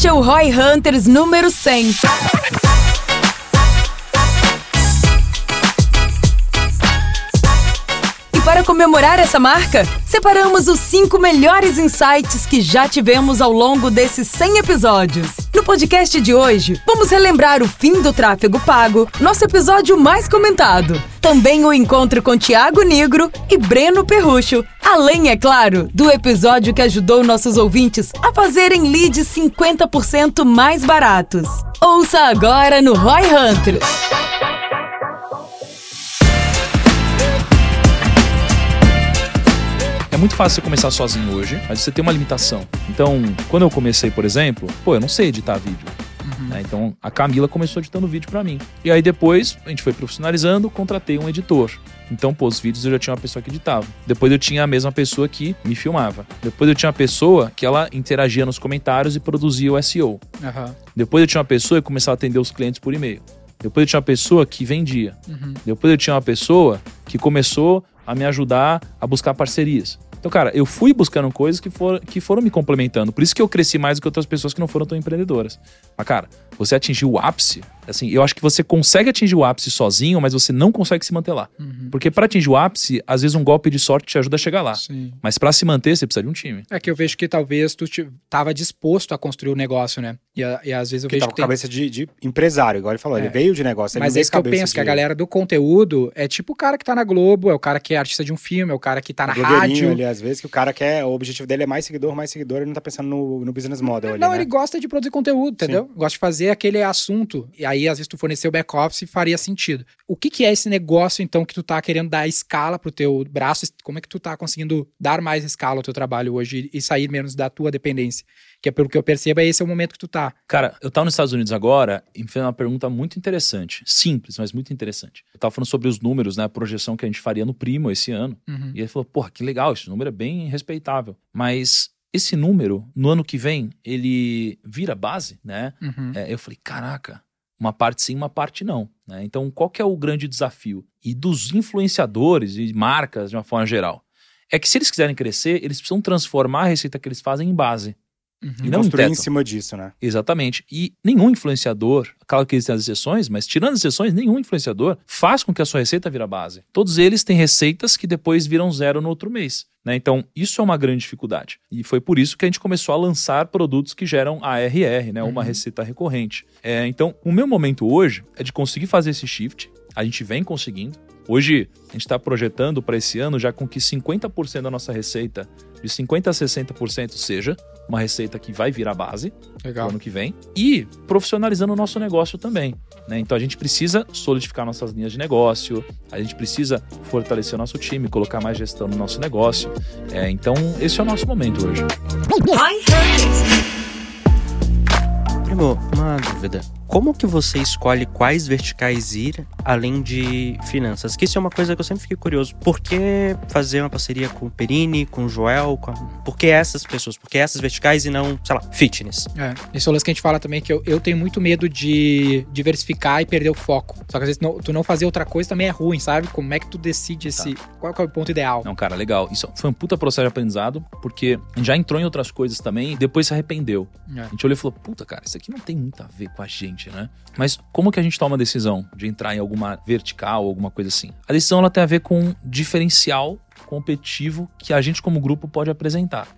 Este é o Roy Hunters número 100. E para comemorar essa marca, separamos os cinco melhores insights que já tivemos ao longo desses 100 episódios. No podcast de hoje, vamos relembrar o fim do tráfego pago, nosso episódio mais comentado. Também o encontro com Tiago Negro e Breno Perrucho. Além, é claro, do episódio que ajudou nossos ouvintes a fazerem leads 50% mais baratos. Ouça agora no Roy Hunter. Muito fácil você começar sozinho hoje, mas você tem uma limitação. Então, quando eu comecei, por exemplo, pô, eu não sei editar vídeo. Né? Então, a Camila começou editando vídeo pra mim. E aí depois, a gente foi profissionalizando, contratei um editor. Então, pô, os vídeos eu já tinha uma pessoa que editava. Depois eu tinha a mesma pessoa que me filmava. Depois eu tinha uma pessoa que ela interagia nos comentários e produzia o SEO. Aham. Depois eu tinha uma pessoa que começava a atender os clientes por e-mail. Depois eu tinha uma pessoa que vendia. Depois eu tinha uma pessoa que começou a me ajudar a buscar parcerias. Então, cara, eu fui buscando coisas que, for, que foram me complementando. Por isso que eu cresci mais do que outras pessoas que não foram tão empreendedoras. Mas, cara, você atingiu o ápice. Assim, eu acho que você consegue atingir o ápice sozinho, mas você não consegue se manter lá. Porque para atingir o ápice, às vezes um golpe de sorte te ajuda a chegar lá. Sim. Mas para se manter, você precisa de um time. É que eu vejo que talvez tu estava disposto a construir o negócio, né? E, e às vezes eu ele vejo tá que com tem... cabeça de, de empresário, igual ele falou. É. Ele veio de negócio. ele Mas não é isso que eu penso, que a de galera do conteúdo é tipo o cara que tá na Globo, é o cara que é artista de um filme, é o cara que tá na rádio. ali, às vezes, que o cara quer, o objetivo dele é mais seguidor, mais seguidor, ele não tá pensando no, no business model ali, Não, né? ele gosta de produzir conteúdo, entendeu? Gosta de fazer aquele assunto. E aí, às vezes, tu fornecer o back-office faria sentido. O que, que é esse negócio, então, que tu tá querendo dar escala pro teu braço? Como é que tu tá conseguindo dar mais escala ao teu trabalho hoje e sair menos da tua dependência? Que é pelo que eu percebo, é esse é o momento que tu tá. Cara, eu tava nos Estados Unidos agora e me fez uma pergunta muito interessante. Simples, mas muito interessante. Eu tava falando sobre os números, né? A projeção que a gente faria no Primo esse ano. Uhum. E ele falou, porra, que legal, esse número é bem respeitável. Mas esse número, no ano que vem, ele vira base, né? Uhum. É, eu falei, caraca, uma parte sim, uma parte não. né? Então, qual que é o grande desafio? E dos influenciadores e marcas, de uma forma geral, é que se eles quiserem crescer, eles precisam transformar a receita que eles fazem em base. Uhum. E não em Construir em teto. cima disso, né? Exatamente. E nenhum influenciador, claro que existem as exceções, mas tirando as exceções, nenhum influenciador faz com que a sua receita vira base. Todos eles têm receitas que depois viram zero no outro mês. Né? Então, isso é uma grande dificuldade. E foi por isso que a gente começou a lançar produtos que geram ARR, né? uma receita recorrente. É, então, o meu momento hoje é de conseguir fazer esse shift. A gente vem conseguindo. Hoje, a gente está projetando para esse ano já com que 50% da nossa receita, de 50% a 60%, seja uma receita que vai virar base Legal. ano que vem e profissionalizando o nosso negócio também. né? Então a gente precisa solidificar nossas linhas de negócio, a gente precisa fortalecer o nosso time, colocar mais gestão no nosso negócio. É, então esse é o nosso momento hoje. Primo, uma dúvida. Como que você escolhe quais verticais ir além de finanças? Que isso é uma coisa que eu sempre fiquei curioso. Por que fazer uma parceria com o Perini, com o Joel? Com a... Por que essas pessoas? Por que essas verticais e não, sei lá, fitness? É, esse é o lance que a gente fala também, que eu, eu tenho muito medo de diversificar e perder o foco. Só que às vezes não- tu não fazer outra coisa também é ruim, sabe? Como é que tu decide esse. Qual que é o ponto ideal? Não, cara, legal. Isso foi um puta processo de aprendizado, porque a gente já entrou em outras coisas também e depois se arrependeu. É. A gente olhou e falou, puta, cara, isso aqui não tem muito a ver com a gente, né? Mas como que a gente toma a decisão de entrar em alguma vertical, alguma coisa assim? A decisão ela tem a ver com um diferencial competitivo que a gente como grupo pode apresentar.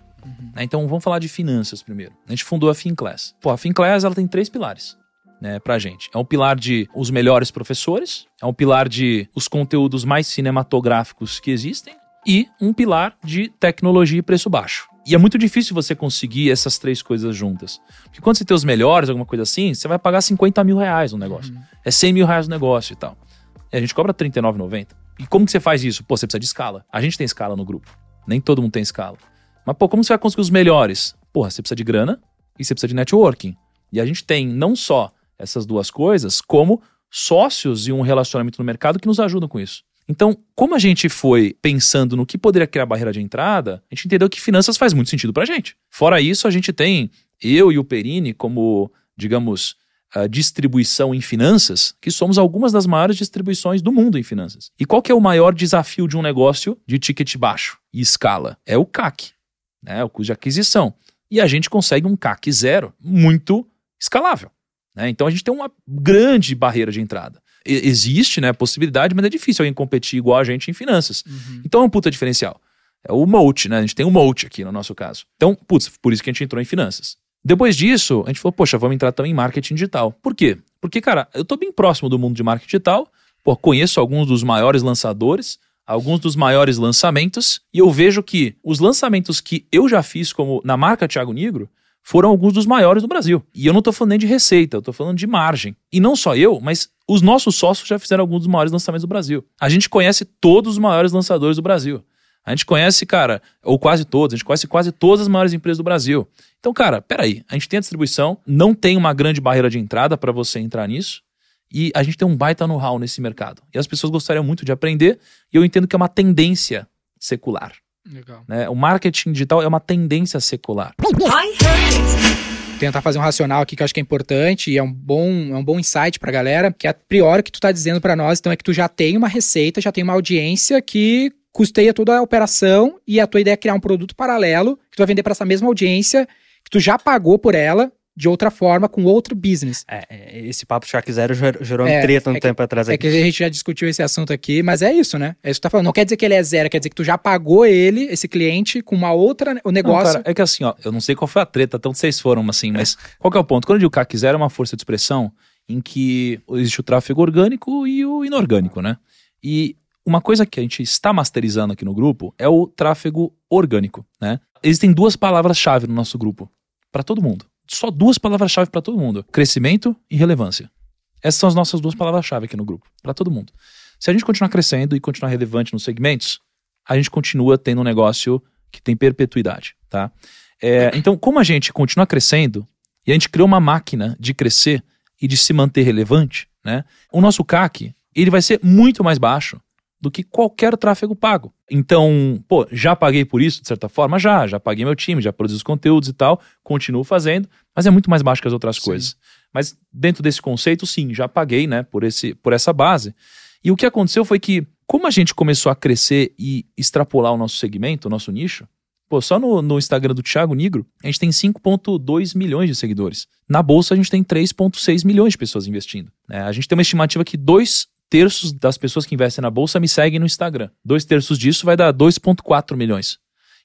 né? Então vamos falar de finanças primeiro. A gente fundou a FinClass. Pô, a FinClass ela tem três pilares. Né, pra gente. É um pilar de os melhores professores, é um pilar de os conteúdos mais cinematográficos que existem e um pilar de tecnologia e preço baixo. E é muito difícil você conseguir essas três coisas juntas. Porque quando você tem os melhores, alguma coisa assim, você vai pagar 50 mil reais no negócio. É 100 mil reais no negócio e tal. E a gente cobra R$ 39,90. E como que você faz isso? Pô, você precisa de escala. A gente tem escala no grupo. Nem todo mundo tem escala. Mas, pô, como você vai conseguir os melhores? Porra, você precisa de grana e você precisa de networking. E a gente tem não só essas duas coisas, como sócios e um relacionamento no mercado que nos ajudam com isso. Então, como a gente foi pensando no que poderia criar barreira de entrada, a gente entendeu que finanças faz muito sentido pra gente. Fora isso, a gente tem eu e o Perini como, digamos, a distribuição em finanças, que somos algumas das maiores distribuições do mundo em finanças. E qual que é o maior desafio de um negócio de ticket baixo e escala? É o CAC, né? o custo de aquisição. e a gente consegue um CAC zero muito escalável. Né? Então a gente tem uma grande barreira de entrada. Existe né, a possibilidade, mas é difícil alguém competir igual a gente em finanças. Então é um puta diferencial. É o moat, né? A gente tem um moat aqui no nosso caso. Então, putz, por isso que a gente entrou em finanças. Depois disso, a gente falou, poxa, vamos entrar também em marketing digital. Por quê? Porque, cara, eu tô bem próximo do mundo de marketing digital, pô, conheço alguns dos maiores lançadores, alguns dos maiores lançamentos, e eu vejo que os lançamentos que eu já fiz como na marca Thiago Negro foram alguns dos maiores do Brasil. E eu não tô falando nem de receita, eu tô falando de margem. E não só eu, mas os nossos sócios já fizeram alguns dos maiores lançamentos do Brasil. A gente conhece todos os maiores lançadores do Brasil. A gente conhece, cara, ou quase todos, a gente conhece quase todas as maiores empresas do Brasil. Então, cara, peraí, a gente tem a distribuição, não tem uma grande barreira de entrada para você entrar nisso, e a gente tem um baita know-how nesse mercado. E as pessoas gostariam muito de aprender, e eu entendo que é uma tendência secular. Legal. Né? O marketing digital é uma tendência secular. tentar fazer um racional aqui que eu acho que é importante e é um bom, é um bom insight pra galera, que a priori o que tu tá dizendo pra nós, então é que tu já tem uma receita, já tem uma audiência que custeia toda a operação e a tua ideia é criar um produto paralelo que tu vai vender pra essa mesma audiência que tu já pagou por ela de outra forma com outro business. É, é, esse papo Shark Zero ger- gerou É, um treta um é que- tempo atrás É aqui. que a gente já discutiu esse assunto aqui, mas é isso, né? É isso que tu tá falando. Não quer dizer que ele é zero, quer dizer que tu já pagou ele, esse cliente, com uma outra, o Não, negócio. cara, é que assim, ó, eu não sei qual foi a treta, tanto vocês foram assim, mas qual que é o ponto? Quando eu digo CAC zero é uma força de expressão em que existe o tráfego orgânico e o inorgânico, né? E uma coisa que a gente está masterizando aqui no grupo é o tráfego orgânico, né? Existem duas palavras-chave no nosso grupo, para todo mundo. Só duas palavras-chave para todo mundo: crescimento e relevância. Essas são as nossas duas palavras-chave aqui no grupo, para todo mundo. Se a gente continuar crescendo e continuar relevante nos segmentos, a gente continua tendo um negócio que tem perpetuidade, tá? É, então, como a gente continua crescendo e a gente criou uma máquina de crescer e de se manter relevante, né? O nosso CAC, ele vai ser muito mais baixo do que qualquer tráfego pago. Então, pô, já paguei por isso, de certa forma? Já, já paguei meu time, já produzi os conteúdos e tal, continuo fazendo, mas é muito mais baixo que as outras Sim. coisas. Mas dentro desse conceito, sim, já paguei, né, por, esse, por essa base. E o que aconteceu foi que, como a gente começou a crescer e extrapolar o nosso segmento, o nosso nicho, pô, só no, no Instagram do Thiago Nigro, a gente tem 5,2 milhões de seguidores. Na bolsa, a gente tem 3,6 milhões de pessoas investindo. né? a gente tem uma estimativa que dois terços das pessoas que investem na bolsa me seguem no Instagram. Dois terços disso vai dar 2,4 milhões.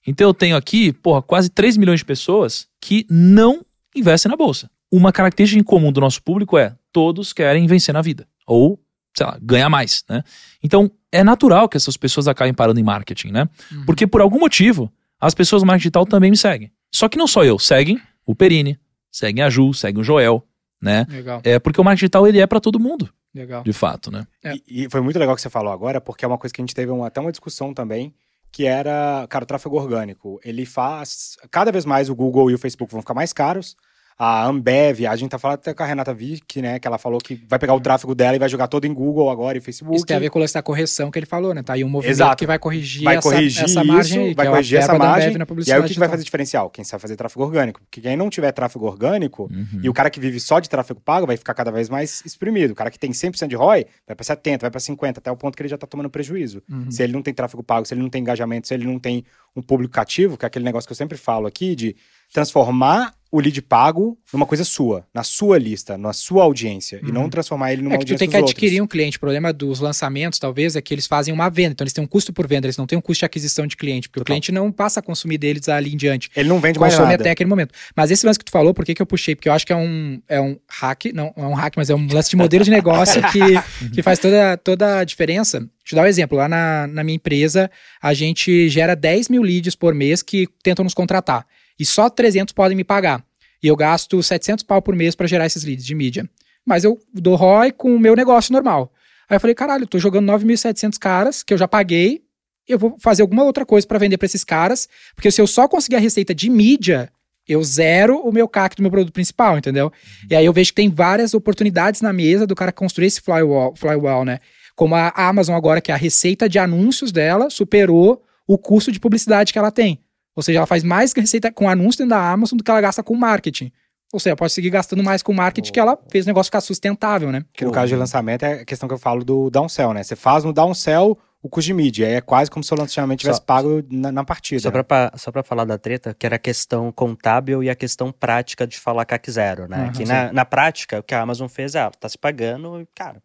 Então eu tenho aqui, porra, quase 3 milhões de pessoas que não investem na bolsa. Uma característica em comum do nosso público é todos querem vencer na vida. Ou, sei lá, ganhar mais, né? Então, é natural que essas pessoas acabem parando em marketing, né? Uhum. Porque por algum motivo, as pessoas do marketing digital também me seguem. Só que não só eu, seguem o Perini, seguem a Ju, seguem o Joel, né? Legal, É porque o marketing digital ele é para todo mundo, legal. de fato, né? É. E, e foi muito legal que você falou agora, porque é uma coisa que a gente teve uma- até uma discussão também, que era, cara, o tráfego orgânico. Ele faz. Cada vez mais o Google e o Facebook vão ficar mais caros. A Ambev, a gente tá falando até com a Renata Vick, né? Que ela falou que vai pegar o tráfego dela e vai jogar todo em Google agora e Facebook. Isso tem a ver com essa correção que ele falou, né? Tá aí um movimento Exato. que vai corrigir, vai essa, corrigir essa isso, margem aí, vai que é a corrigir essa margem. E aí o que, que vai fazer diferencial? Quem sabe fazer tráfego orgânico. Porque quem não tiver tráfego orgânico, Uhum. e o cara que vive só de tráfego pago vai ficar cada vez mais exprimido. O cara que tem 100% de ROI vai para 70, vai para 50, até o ponto que ele já tá tomando prejuízo. Uhum. Se ele não tem tráfego pago, se ele não tem engajamento, se ele não tem um público cativo, que é aquele negócio que eu sempre falo aqui de transformar o lead pago numa coisa sua, na sua lista, na sua audiência, e não transformar ele numa É que tu audiência tem que adquirir outros. um cliente. O problema dos lançamentos, talvez, é que eles fazem uma venda. Então, eles têm um custo por venda, eles não têm um custo de aquisição de cliente, porque o Total. cliente não passa a consumir deles ali em diante. Ele não vende mais nada. até aquele momento. Mas esse lance que tu falou, por que, que eu puxei? Porque eu acho que é um, é um hack, não é um hack, mas é um lance de modelo de negócio que, que faz toda, toda a diferença. Deixa eu dar um exemplo. Lá na, na minha empresa, a gente gera 10 mil leads por mês que tentam nos contratar. E só 300 podem me pagar. E eu gasto 700 pau por mês para gerar esses leads de mídia. Mas eu dou ROI com o meu negócio normal. Aí eu falei, caralho, eu tô jogando 9.700 caras que eu já paguei. Eu vou fazer alguma outra coisa para vender para esses caras. Porque se eu só conseguir a receita de mídia, eu zero o meu CAC do meu produto principal, entendeu? E aí eu vejo que tem várias oportunidades na mesa do cara construir esse flywall, flywall, né? Como a Amazon agora, que a receita de anúncios dela superou o custo de publicidade que ela tem. Ou seja, ela faz mais receita com anúncio dentro da Amazon do que ela gasta com marketing. Ou seja, ela pode seguir gastando mais com marketing que ela fez o negócio ficar sustentável, né? Que no caso de lançamento é a questão que eu falo do downsell, né? Você faz no downsell o custo de mídia. Aí é quase como se o lançamento tivesse Só- pago na, na partida. Só né? pra, só pra falar da treta, que era a questão contábil e a questão prática de falar CAC zero, né? Aham, que na, na prática, o que a Amazon fez é, ah, tá se pagando, e, cara,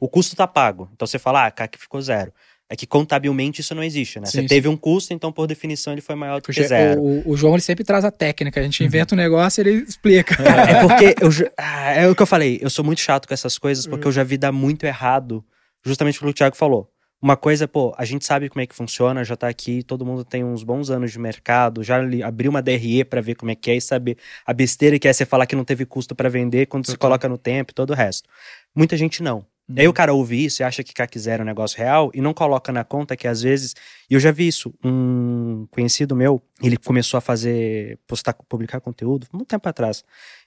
o custo tá pago. Então você fala, ah, CAC ficou zero. É que contabilmente isso não existe, né? Sim, você teve um custo, então por definição ele foi maior do que Porque zero. o, o João ele sempre traz a técnica. A gente inventa um negócio e ele explica. Cara, é porque eu, ah, é o que eu falei, eu sou muito chato com essas coisas porque eu já vi dar muito errado, justamente pelo que o Thiago falou. Uma coisa, pô, a gente sabe como é que funciona, já tá aqui, todo mundo tem uns bons anos de mercado, já abriu uma DRE pra ver como é que é e saber a besteira que é você falar que não teve custo pra vender quando se Total. coloca no tempo e todo o resto. Muita gente não. E aí o cara ouve isso e acha que zero é um negócio real e não coloca na conta que às vezes. E eu já vi isso. Um conhecido meu, ele começou a fazer, postar, publicar conteúdo muito tempo atrás.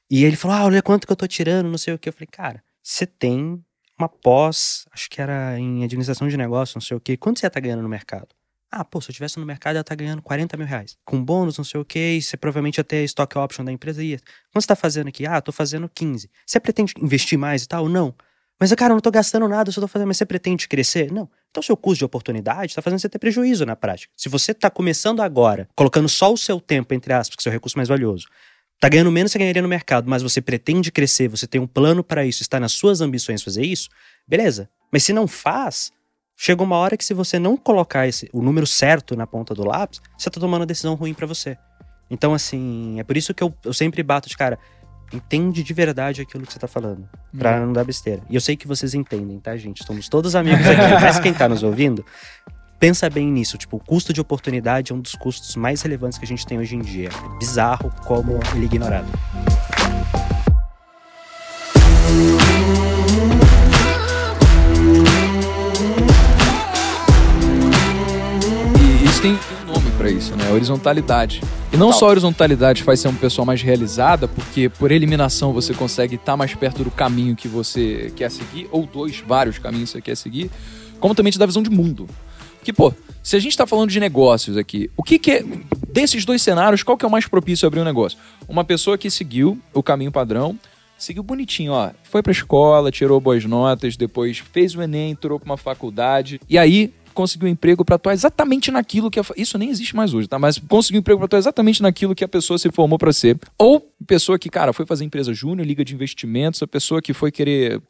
E ele falou: Ah, olha quanto que eu tô tirando, não sei o que. Eu falei, cara, você tem uma pós, acho que era em administração de negócio, não sei o que. Quanto você ia estar ganhando no mercado? Ah, pô, se eu estivesse no mercado, eu ia estar ganhando 40 mil reais. Com bônus, não sei o que, e você provavelmente ia ter stock option da empresa. Ia. Quanto você tá fazendo aqui? Ah, tô fazendo 15. Você pretende investir mais e tal? Não. Mas, cara, eu não tô gastando nada, eu só tô fazendo. Mas você pretende crescer? Não. Então, seu custo de oportunidade tá fazendo você ter prejuízo na prática. Se você tá começando agora, colocando só o seu tempo, entre aspas, que é o seu recurso mais valioso, tá ganhando menos que ganharia no mercado, mas você pretende crescer, você tem um plano para isso, está nas suas ambições fazer isso, beleza. Mas se não faz, chega uma hora que se você não colocar esse, o número certo na ponta do lápis, você tá tomando uma decisão ruim para você. Então, assim, é por isso que eu, eu sempre bato de cara. Entende de verdade aquilo que você tá falando. Pra não dar besteira. E eu sei que vocês entendem, tá, gente? Somos todos amigos aqui. Mas quem tá nos ouvindo, pensa bem nisso. Tipo, o custo de oportunidade é um dos custos mais relevantes que a gente tem hoje em dia. É bizarro como ele é ignorado. E isso tem um nome pra isso, né? Horizontalidade. E não só a horizontalidade faz ser uma pessoa mais realizada, porque por eliminação você consegue estar mais perto do caminho que você quer seguir, ou dois, vários caminhos que você quer seguir, como também te dá visão de mundo. Porque, pô, se a gente tá falando de negócios aqui, o que que é. Desses dois cenários, qual que é o mais propício a abrir um negócio? Uma pessoa que seguiu o caminho padrão, seguiu bonitinho, ó. Foi pra escola, tirou boas notas, depois fez o Enem, entrou pra uma faculdade. E aí conseguiu um emprego pra atuar exatamente naquilo que a, isso nem existe mais hoje, tá? Mas conseguiu um emprego pra atuar exatamente naquilo que a pessoa se formou pra ser. Ou pessoa que, cara, foi fazer empresa júnior, liga de investimentos, a pessoa que foi querer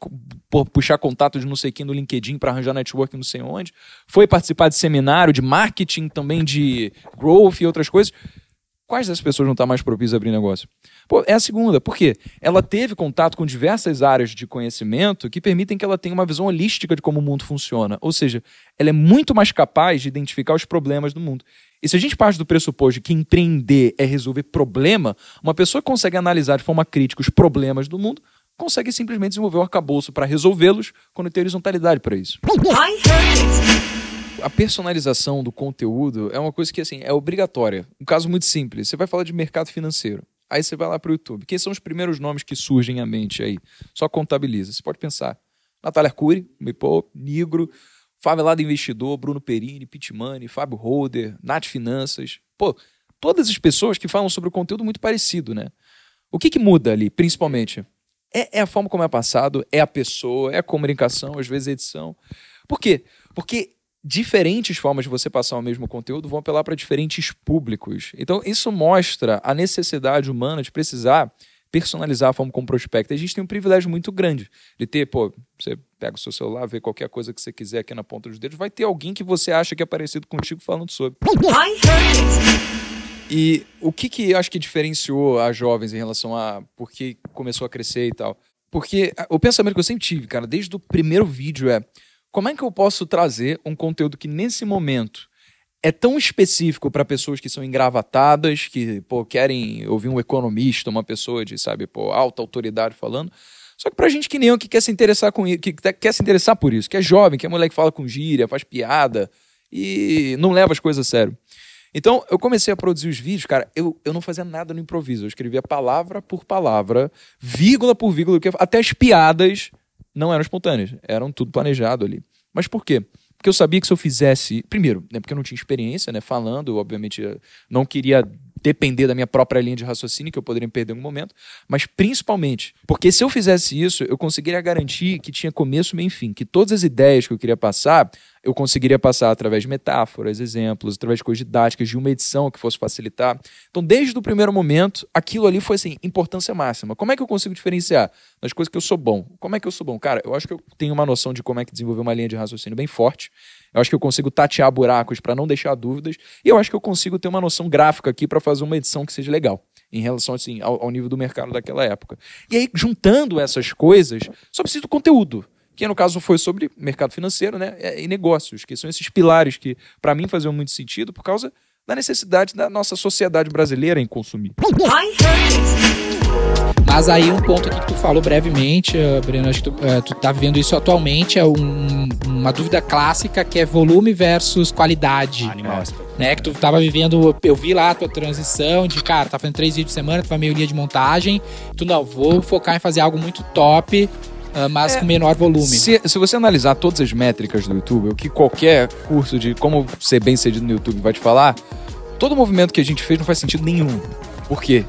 puxar contato de não sei quem no LinkedIn pra arranjar network não sei onde, foi participar de seminário de marketing também de growth e outras coisas. Quais dessas pessoas não está mais propícia a abrir negócio? Pô, é a segunda. Por quê? Ela teve contato com diversas áreas de conhecimento que permitem que ela tenha uma visão holística de como o mundo funciona. Ou seja, ela é muito mais capaz de identificar os problemas do mundo. E se a gente parte do pressuposto de que empreender é resolver problema, uma pessoa que consegue analisar de forma crítica os problemas do mundo consegue simplesmente desenvolver o arcabouço para resolvê-los quando tem horizontalidade para isso a personalização do conteúdo é uma coisa que assim é obrigatória. Um caso muito simples. Você vai falar de mercado financeiro. Aí você vai lá para o YouTube. Quem são os primeiros nomes que surgem à mente aí? Só contabiliza. Você pode pensar. Natália Cury, Mipô, Nigro, Favelado Investidor, Bruno Perini, Pitmani, Fábio Holder, Nath Finanças. Pô, todas as pessoas que falam sobre o conteúdo muito parecido, né? O que, que muda ali, principalmente? É, é a forma como é passado, é a pessoa, é a comunicação, às vezes a edição. Por quê? Porque diferentes formas de você passar o mesmo conteúdo vão apelar para diferentes públicos. Então, isso mostra a necessidade humana de precisar personalizar a forma como prospecta. A gente tem um privilégio muito grande de ter, pô, você pega o seu celular, vê qualquer coisa que você quiser aqui na ponta dos dedos, vai ter alguém que você acha que é parecido contigo falando sobre. E o que que eu acho que diferenciou as jovens em relação a por que começou a crescer e tal? Porque o pensamento que eu sempre tive, cara, desde o primeiro vídeo é como é que eu posso trazer um conteúdo que nesse momento é tão específico para pessoas que são engravatadas, que pô, querem ouvir um economista, uma pessoa de, sabe, pô, alta autoridade falando. Só que pra gente que nem eu que quer se interessar com que tá- quer se interessar por isso, que é jovem, que é moleque que fala com gíria, faz piada e não leva as coisas a sério. Então, eu comecei a produzir os vídeos, cara, eu, eu não fazia nada no improviso. Eu escrevia palavra por palavra, vírgula por vírgula, até as piadas não eram espontâneas, eram tudo planejado ali. Mas por quê? Porque eu sabia que se eu fizesse. Primeiro, né, porque eu não tinha experiência, né? Falando, eu, obviamente, eh, não queria depender da minha própria linha de raciocínio, que eu poderia perder em algum momento, mas principalmente porque se eu fizesse isso, eu conseguiria garantir que tinha começo, meio e fim, que todas as ideias que eu queria passar, eu conseguiria passar através de metáforas, exemplos, através de coisas didáticas, de uma edição que fosse facilitar. Então, desde o primeiro momento, aquilo ali foi assim, importância máxima. Como é que eu consigo diferenciar das coisas que eu sou bom? Como é que eu sou bom? Cara, eu acho que eu tenho uma noção de como é que desenvolver uma linha de raciocínio bem forte. Eu acho que eu consigo tatear buracos para não deixar dúvidas. E eu acho que eu consigo ter uma noção gráfica aqui para fazer uma edição que seja legal em relação assim, ao, ao, nível do mercado daquela época. E aí, juntando essas coisas, só preciso do conteúdo. Que no caso foi sobre mercado financeiro né, e negócios, que são esses pilares que, para mim, faziam muito sentido por causa da necessidade da nossa sociedade brasileira em consumir. Mas aí um ponto aqui que tu falou brevemente, uh, Breno, acho que tu, uh, tu tá vendo isso atualmente, é um, uma dúvida clássica que é volume versus qualidade. Animal. Né, que tu tava vivendo, eu vi lá a tua transição de, cara, tá fazendo três vídeos por semana, tu vai meio dia de montagem, tu não, vou focar em fazer algo muito top, uh, mas é, com menor volume. Se, se você analisar todas as métricas do YouTube, o que qualquer curso de como ser bem sucedido no YouTube vai te falar, todo movimento que a gente fez não faz sentido nenhum. Por quê?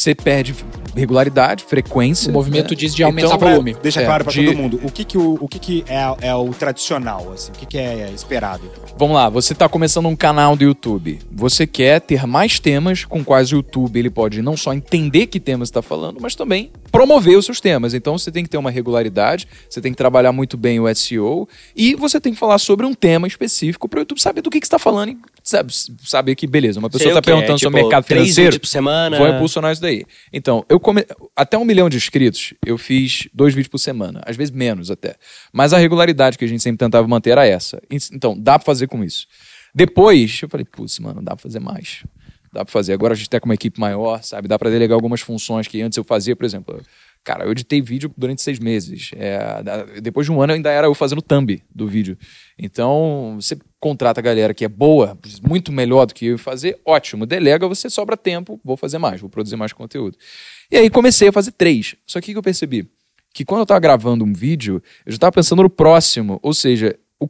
Você perde regularidade, frequência. O movimento né? diz de aumentar então, volume. Deixa é, claro para de... todo mundo. O que que, o, o que, que é, é o tradicional, assim? O que, que é esperado? Vamos lá, você está começando um canal do YouTube. Você quer ter mais temas com quais o YouTube ele pode não só entender que temas está falando, mas também promover os seus temas. Então você tem que ter uma regularidade, você tem que trabalhar muito bem o SEO e você tem que falar sobre um tema específico para o YouTube saber do que, que está falando e saber que, beleza, uma pessoa está perguntando é, tipo, sobre mercado financeiro. por semana. Vou impulsionar isso daí. Então, eu come... até um milhão de inscritos, eu fiz dois vídeos por semana, às vezes menos até. Mas a regularidade que a gente sempre tentava manter era essa. Então, dá para fazer com isso. Depois, eu falei, putz, mano, dá pra fazer mais dá para fazer. Agora a gente tá com uma equipe maior, sabe? Dá para delegar algumas funções que antes eu fazia, por exemplo. Cara, eu editei vídeo durante seis meses. É, depois de um ano ainda era eu fazendo thumb do vídeo. Então, você contrata a galera que é boa, muito melhor do que eu fazer, ótimo. Delega, você sobra tempo, vou fazer mais, vou produzir mais conteúdo. E aí comecei a fazer três. Só que o que eu percebi? Que quando eu estava gravando um vídeo, eu já estava pensando no próximo. Ou seja, o,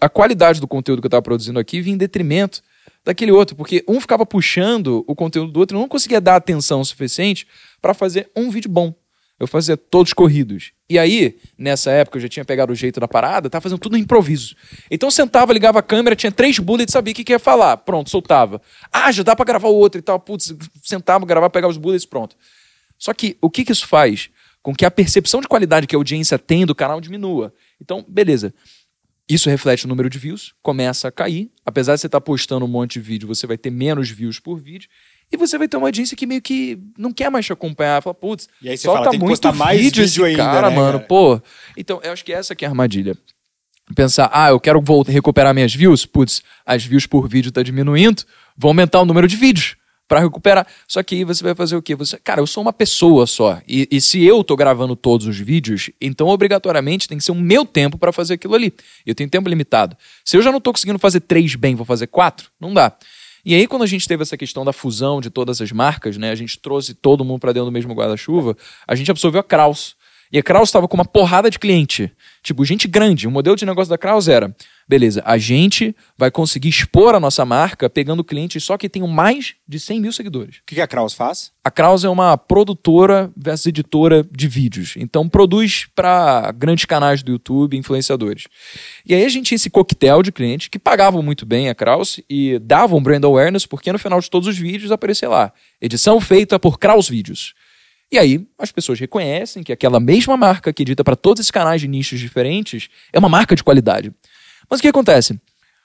a qualidade do conteúdo que eu estava produzindo aqui vinha em detrimento daquele outro, porque um ficava puxando o conteúdo do outro, eu não conseguia dar atenção suficiente para fazer um vídeo bom. Eu fazia todos corridos. E aí, nessa época, eu já tinha pegado o jeito da parada, tava fazendo tudo no improviso. Então sentava, ligava a câmera, tinha três bullets, sabia o que, que ia falar. Pronto, soltava. Ah, já dá para gravar o outro e tal. Putz, sentava, gravava, pegava os bullets, pronto. Só que o que, que isso faz? Com que a percepção de qualidade que a audiência tem do canal diminua. Então, beleza. Isso reflete o número de views, começa a cair. Apesar de você estar tá postando um monte de vídeo, você vai ter menos views por vídeo. E você vai ter uma audiência que meio que não quer mais te acompanhar. Fala, putz, e aí você fala, tem muito mais vídeo, vídeo ainda, cara, né, mano. Cara? Pô. Então, eu acho que essa que é a armadilha. Pensar, ah, eu quero voltar, recuperar minhas views. Putz, as views por vídeo tá diminuindo. Vou aumentar o número de vídeos para recuperar. Só que aí você vai fazer o quê? Você, cara, eu sou uma pessoa só. E, e, se eu tô gravando todos os vídeos, então obrigatoriamente tem que ser o meu tempo para fazer aquilo ali. Eu tenho tempo limitado. Se eu já não tô conseguindo fazer três bem, vou fazer quatro? Não dá. E aí, quando a gente teve essa questão da fusão de todas as marcas, né? A gente trouxe todo mundo para dentro do mesmo guarda-chuva, a gente absorveu a Kraus. E a Kraus estava com uma porrada de cliente. Tipo, gente grande. O modelo de negócio da Kraus era: beleza, a gente vai conseguir expor a nossa marca pegando clientes só que tenham mais de 100 mil seguidores. O que a Kraus faz? A Kraus é uma produtora versus editora de vídeos. Então, produz para grandes canais do YouTube, influenciadores. E aí a gente tinha esse coquetel de clientes que pagavam muito bem a Kraus e davam brand awareness, porque no final de todos os vídeos aparecia lá: edição feita por Kraus Vídeos. E aí as pessoas reconhecem que aquela mesma marca que edita para todos esses canais de nichos diferentes é uma marca de qualidade. Mas o que acontece?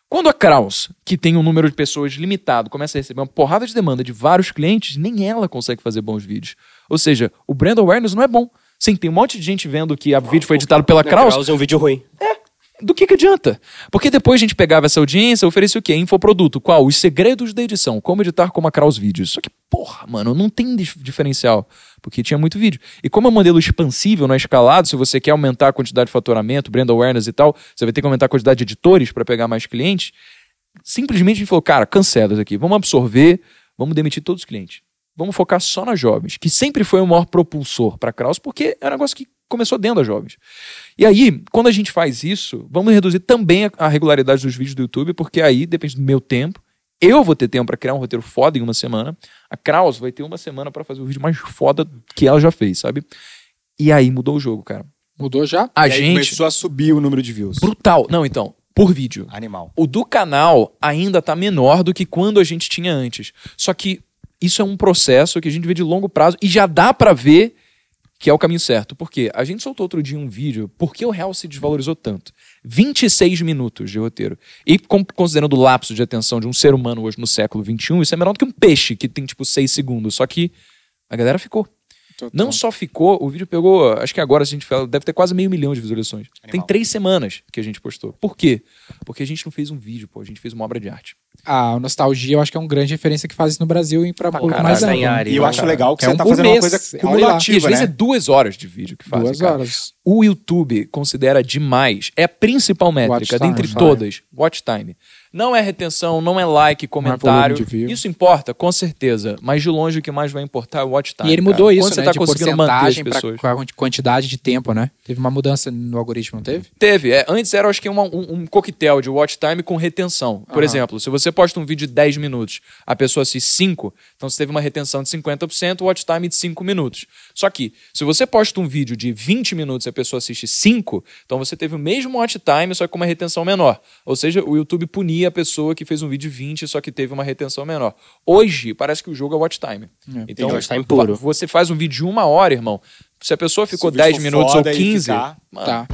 Quando a Kraus, que tem um número de pessoas limitado, começa a receber uma porrada de demanda de vários clientes, nem ela consegue fazer bons vídeos. Ou seja, o brand awareness não é bom. Sim, tem um monte de gente vendo que a vídeo foi editado pela Kraus. Kraus é um vídeo ruim. É, do que, que adianta? Porque depois a gente pegava essa audiência, oferecia o quê? Infoproduto. Qual? Os segredos da edição. Como editar como a Kraus Vídeos. Só que, porra, mano, não tem diferencial. Porque tinha muito vídeo. E como é um modelo expansível, não é escalado, se você quer aumentar a quantidade de faturamento, brand awareness e tal, você vai ter que aumentar a quantidade de editores para pegar mais clientes. Simplesmente a gente falou, cara, cancela isso aqui. Vamos absorver, vamos demitir todos os clientes. Vamos focar só nas jovens, que sempre foi o maior propulsor para a Kraus, porque é um negócio que começou dentro das jovens. E aí, quando a gente faz isso, vamos reduzir também a, regularidade dos vídeos do YouTube, porque aí depende do meu tempo Eu vou ter tempo pra criar um roteiro foda em uma semana. A Kraus vai ter uma semana pra fazer o vídeo mais foda que ela já fez, sabe? E aí mudou o jogo, cara. Mudou já? A E gente. começou a subir o número de views. Brutal. Não, então, por vídeo. Animal. O do canal ainda tá menor do que quando a gente tinha antes. Só que isso é um processo que a gente vê de longo prazo e já dá pra ver que é o caminho certo. Por quê? A gente soltou outro dia um vídeo, por que o real se desvalorizou tanto? 26 minutos de roteiro. E considerando o lapso de atenção de um ser humano hoje no século XXI, isso é menor do que um peixe que tem tipo 6 segundos. Só que a galera ficou. Não só ficou, o vídeo pegou, acho que agora a gente fala, deve ter quase meio milhão de visualizações. Tem Animal. três semanas que a gente postou. Por quê? Porque a gente não fez um vídeo, pô, a gente fez uma obra de arte. A nostalgia, eu acho que é uma grande referência que faz isso no Brasil e pra caralho, mais tá amplo. né? área. E eu acho legal que É você um tá fazendo uma mês. coisa Olha lá. E cumulativa, às vezes né? é duas horas de vídeo que fazem, Duas cara. horas. O YouTube considera demais, é a principal métrica Watch time, dentre vai. todas, watch time. Não é retenção, não é like, comentário. view. Isso importa, com certeza. Mas de longe o que mais vai importar é o watch time. E ele mudou cara. isso, Quando você né? tá de conseguindo manter as pra pessoas. qua- quantidade de tempo, né? Teve uma mudança no algoritmo, não teve? Teve. É, antes era, acho que, uma- um, um coquetel de watch time com retenção. Por Aham. exemplo, se você posta um vídeo de 10 minutos, a pessoa assiste 5, então você teve uma retenção de 50%, watch time de 5 minutos. Só que, se você posta um vídeo de 20 minutos e a pessoa assiste 5, então você teve o mesmo watch time, só que com uma retenção menor. Ou seja, o YouTube punia a pessoa que fez um vídeo de 20, só que teve uma retenção menor. Hoje, parece que o jogo é watch time. É. Então, Watch time puro. você faz um vídeo de uma hora, irmão. Se a pessoa ficou Se o vídeo 10 for minutos ou foda e 15, ficar- mano, Tá.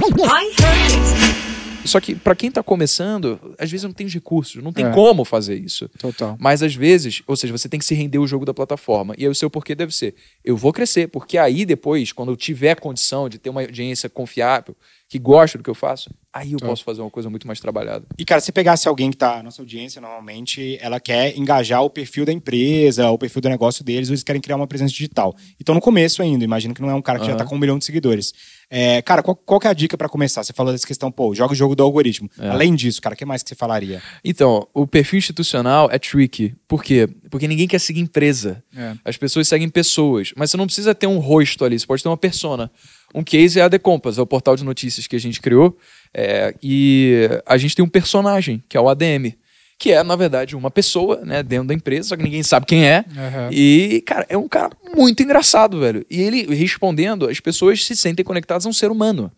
só que pra quem tá começando, às vezes não tem os recursos, não tem É. como fazer isso. Total. Mas às vezes, ou seja, você tem que se render o jogo da plataforma. E aí o seu porquê deve ser: eu vou crescer, porque aí depois, quando eu tiver condição de ter uma audiência confiável, que gosta do que eu faço, aí eu Tá. posso fazer uma coisa muito mais trabalhada. E, cara, se pegasse alguém que tá. Nossa audiência, normalmente, ela quer engajar o perfil da empresa, o perfil do negócio deles, ou eles querem criar uma presença digital. Então, no começo ainda, imagino que não é um cara que já Aham. tá com um milhão de seguidores. É, cara, qual, qual que é a dica pra começar? Você falou dessa questão, pô, joga o jogo do algoritmo. É. Além disso, cara, o que mais que você falaria? Então, o perfil institucional é tricky. Por quê? Porque ninguém quer seguir empresa. É. As pessoas seguem pessoas. Mas você não precisa ter um rosto ali, você pode ter uma persona. Um case é a The Compass, é o portal de notícias que a gente criou. É, e a gente tem um personagem, que é o ADM. Que é, na verdade, uma pessoa, né, dentro da empresa, só que ninguém sabe quem é. Aham. E, cara, é um cara muito engraçado, velho. E ele respondendo, as pessoas se sentem conectadas a um ser humano.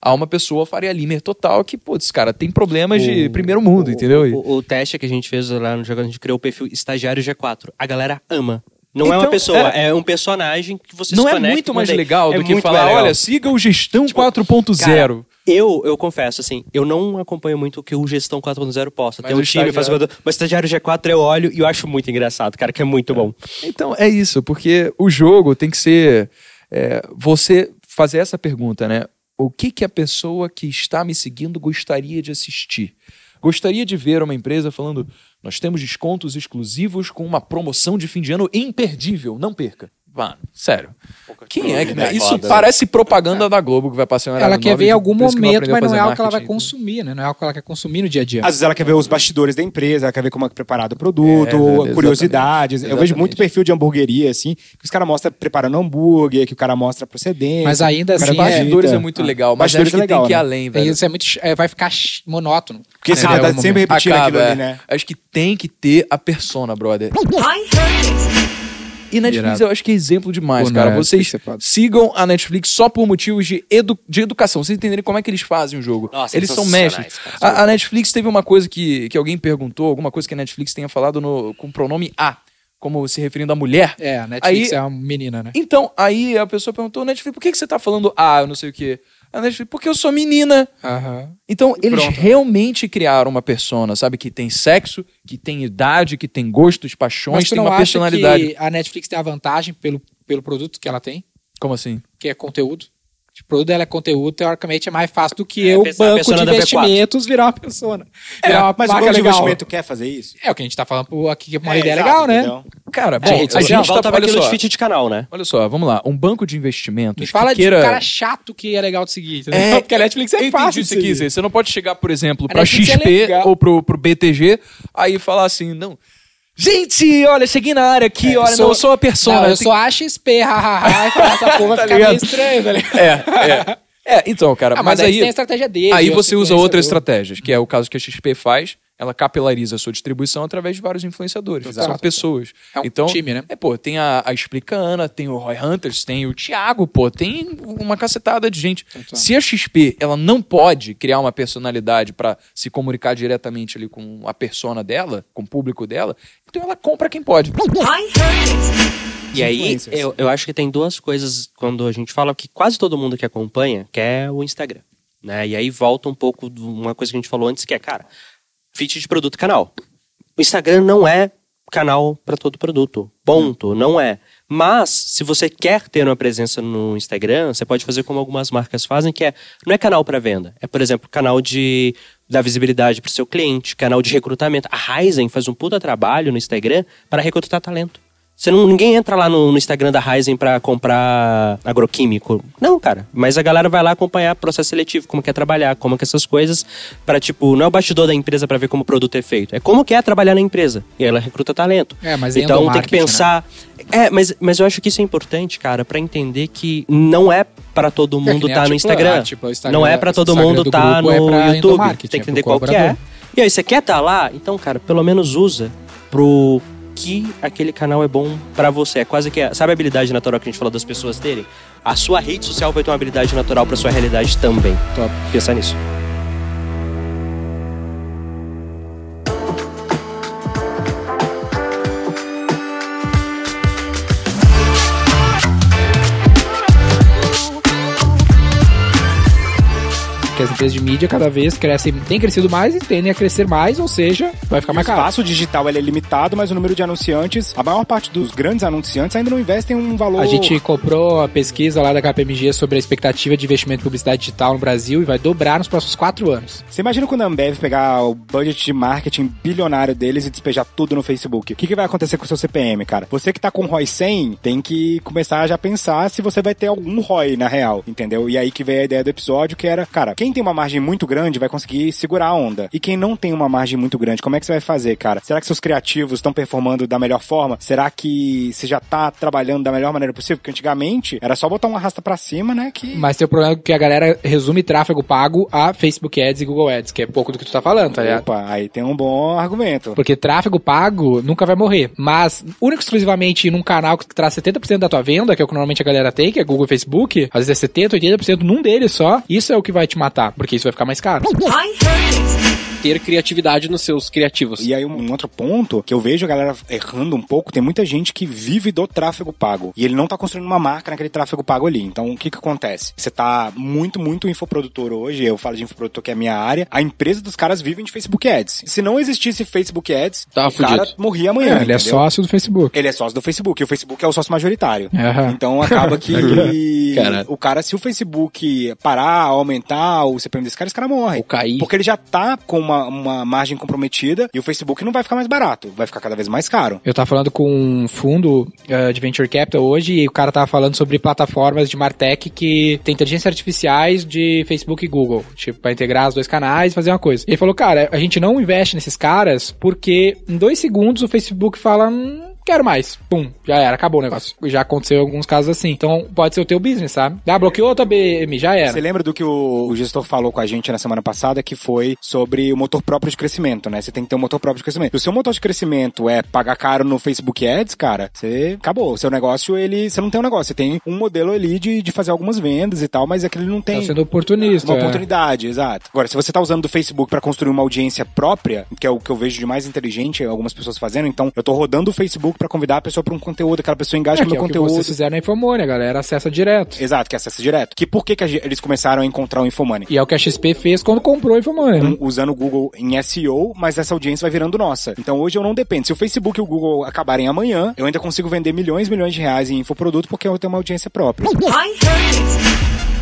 A uma pessoa Faria Limer total que, putz, cara, tem problemas de O- primeiro mundo, o- entendeu? O, o teste que a gente fez lá no jogo, a gente criou o perfil estagiário G4. A galera ama. Não é uma Então, pessoa, é. é, um personagem que você Não se é conecta muito com mais ele. legal É do que muito falar, mais legal. olha, siga o Gestão Tipo, 4.0. Eu, eu confesso, assim, eu não acompanho muito o que o Gestão 4.0 posta. Mas Tem o um time, faz. Mas estagiário G4 eu olho e eu acho muito engraçado, cara, que é muito bom. Então é isso, porque o jogo tem que ser é, você fazer essa pergunta, né? O que que a pessoa que está me seguindo gostaria de assistir? Gostaria de ver uma empresa falando: nós temos descontos exclusivos com uma promoção de fim de ano imperdível, não perca. Mano, sério. Quem é que. É Isso foda, parece propaganda da Globo que vai passar Ela quer ver em algum momento, mas não é algo que ela vai consumir, né? Não é algo que ela quer consumir no dia a dia. Às vezes ela quer ver os bastidores da empresa, ela quer ver como é que é preparado o produto, É, exatamente. curiosidades. Eu vejo Exatamente. muito perfil de hamburgueria, assim, que os caras mostram preparando hambúrguer, que o cara mostra procedência. Mas ainda assim, Mas é, bastidores é, Ah. muito legal, mas Bastidores acho que é legal, tem que ir né? além, é, velho. isso é muito, é, vai ficar monótono. Porque você É, é um sempre repetindo Acaba, aquilo é. ali, né? Acho que tem que ter a persona, brother. E Netflix Irado. eu acho que é exemplo demais, Pô, cara. Netflix Vocês é sigam a Netflix só por motivos de, edu de educação. Vocês entenderem como é que eles fazem o jogo. Nossa, eles eles são mestres. A, a Netflix teve uma coisa que, que alguém perguntou, alguma coisa que a Netflix tenha falado no, com o pronome A, como se referindo à mulher. É, a Netflix Aí- é uma menina, né? Então, aí a pessoa perguntou, Netflix, por que, que você tá falando A, eu não sei o quê? A Netflix, porque eu sou menina. Aham. Então, eles Pronto. realmente criaram uma persona, sabe? Que tem sexo, que tem idade, que tem gostos, paixões, tem uma personalidade. a Netflix tem a vantagem pelo, pelo produto que ela tem, Como assim? que é conteúdo? Produto dela é conteúdo, teoricamente é mais fácil do que É, eu, a banco de da V4. investimentos, virar uma persona. Virar uma Mas o banco de investimento quer fazer isso? É o que a gente tá falando aqui, que uma ideia exato, legal, né? entendeu? Cara, bom, É, a rede gente tá, olha só, de feed de canal, né? olha só, vamos lá. Um banco de investimentos Me fala que de queira... um cara chato que é legal de seguir. entendeu? É, Porque a Netflix é fácil o que de você não pode chegar, por exemplo, A pra é XP legal. ou pro, pro BTG, aí falar assim, não... Gente, olha, cheguei na área aqui, É, eu olha, sou- não, eu sou a persona. Não, eu tem- sou a XP, hahaha, e falar essa porra Tá ficar meio ligado? estranho, velho. É, é. É, então, cara, Ah, mas, mas, aí tem a estratégia dele. Aí eu você usa outras influenciador. estratégias, que é o caso que a XP faz, ela capilariza a sua distribuição através de vários influenciadores. Exato. São pessoas. É um então, time, né? é, pô, tem a, a Explicana, tem o Roy Hunters, tem o Thiago, pô, tem uma cacetada de gente. Então. Se a XP, ela não pode criar uma personalidade pra se comunicar diretamente ali com a persona dela, com o público dela, então ela compra quem pode. E aí, eu, eu acho que tem duas coisas quando a gente fala que quase todo mundo que acompanha quer o Instagram. Né? E aí volta um pouco de uma coisa que a gente falou antes, que é, cara, fit de produto canal. O Instagram não é canal para todo produto. Ponto. Não é. Mas, se você quer ter uma presença no Instagram, você pode fazer como algumas marcas fazem, que é não é canal para venda. É, por exemplo, canal de dar visibilidade para o seu cliente, canal de recrutamento. A Ryzen faz um puta trabalho no Instagram para recrutar talento. Você não, ninguém entra lá no, no Instagram da Ryzen pra comprar agroquímico. Não, cara. Mas a galera vai lá acompanhar processo seletivo, como quer trabalhar, como que essas coisas, para tipo, não é o bastidor da empresa pra ver como o produto é feito. É como que é trabalhar na empresa. E ela recruta talento. É, mas então tem que né? pensar. É, mas, mas eu acho que isso é importante, cara, pra entender que não é pra todo É mundo nem tá no Instagram. ah, tipo, o Instagram- não é pra todo mundo do tá é no pra YouTube. Tem que é entender qual que é. colaborador. E aí, você quer estar lá? Então, cara, pelo menos usa pro que aquele canal é bom pra você. É quase que, sabe a habilidade natural que a gente falou das pessoas terem? A sua rede social vai ter uma habilidade natural pra sua realidade também. Top. Pensar nisso. Empresas de mídia cada vez crescem, têm crescido mais e tendem a crescer mais, ou seja, vai ficar O mais caro. espaço digital é limitado, mas o número de anunciantes, a maior parte dos grandes anunciantes ainda não investem um valor. A gente comprou a pesquisa lá da KPMG sobre a expectativa de investimento em publicidade digital no Brasil e vai dobrar nos próximos quatro anos. Você imagina quando a Ambev pegar o budget de marketing bilionário deles e despejar tudo no Facebook? O que, que vai acontecer com o seu CPM, cara? Você que tá com ROI 100, tem que começar a já pensar se você vai ter algum ROI na real, entendeu? E aí que veio a ideia do episódio, que era, cara, quem tem uma margem muito grande vai conseguir segurar a onda. E quem não tem uma margem muito grande, como é que você vai fazer, cara? Será que seus criativos estão performando da melhor forma? Será que você já tá trabalhando da melhor maneira possível? Porque antigamente era só botar uma arrasta pra cima, né? Que Mas tem o problema que a galera resume tráfego pago a Facebook Ads e Google Ads, que é pouco do que tu tá falando, tá ligado? Opa, aí tem um bom argumento. Porque tráfego pago nunca vai morrer. Mas, único e exclusivamente num canal que traz 70% da tua venda, que é o que normalmente a galera tem, que é Google e Facebook, às vezes é 70%, 80% num deles só, isso é o que vai te matar, porque isso vai ficar mais caro. Ter criatividade nos seus criativos. E aí, um outro ponto que eu vejo a galera errando um pouco, tem muita gente que vive do tráfego pago. E ele não tá construindo uma marca naquele tráfego pago ali. Então, o que que acontece? Você tá muito, muito infoprodutor hoje, eu falo de infoprodutor que é a minha área, a empresa dos caras vivem de Facebook Ads. Se não existisse Facebook Ads, Tava o cara morria amanhã, É, ele é entendeu? sócio do Facebook. Ele é sócio do Facebook, e o Facebook é o sócio majoritário. Aham. Então acaba que Cara. o cara, se o Facebook parar, aumentar o CPM desse cara, esse cara morre. Ou cair. Porque ele já tá com uma, uma margem comprometida e o Facebook não vai ficar mais barato, vai ficar cada vez mais caro. Eu tava falando com um fundo eh, de venture capital hoje e o cara tava falando sobre plataformas de Martech que tem inteligência artificiais de Facebook e Google, tipo, pra integrar os dois canais e fazer uma coisa. E ele falou, cara, a gente não investe nesses caras porque em dois segundos o Facebook fala, hum, quero mais. Pum, já era, acabou o negócio. Já aconteceu em alguns casos assim. Então pode ser o teu business, sabe? Ah, bloqueou a tua BM, já era. Você lembra do que o, o gestor falou com a gente na semana passada, que foi sobre o motor próprio de crescimento, né? Você tem que ter um motor próprio de crescimento. Se o seu motor de crescimento é pagar caro no Facebook Ads, cara, você acabou. O seu negócio, ele. Você não tem um negócio, você tem um modelo ali de, de fazer algumas vendas e tal, mas aquele não tem. Tá sendo oportunista. Uma é. oportunidade, exato. Agora, se você tá usando do Facebook pra construir uma audiência própria, que é o que eu vejo de mais inteligente algumas pessoas fazendo, então eu tô rodando o Facebook pra convidar a pessoa pra um conteúdo, aquela pessoa engaja É, no que meu é o que conteúdo. vocês fizeram na Infomone, a galera acessa direto. Exato, que é acesso direto. Que por que, que eles começaram a encontrar o Infomoney? E é o que a XP fez quando comprou a Infomone, né? Um, usando o Google em SEO, mas essa audiência vai virando nossa. Então hoje eu não dependo. Se o Facebook e o Google acabarem amanhã, eu ainda consigo vender milhões e milhões de reais em infoproduto porque eu tenho uma audiência própria.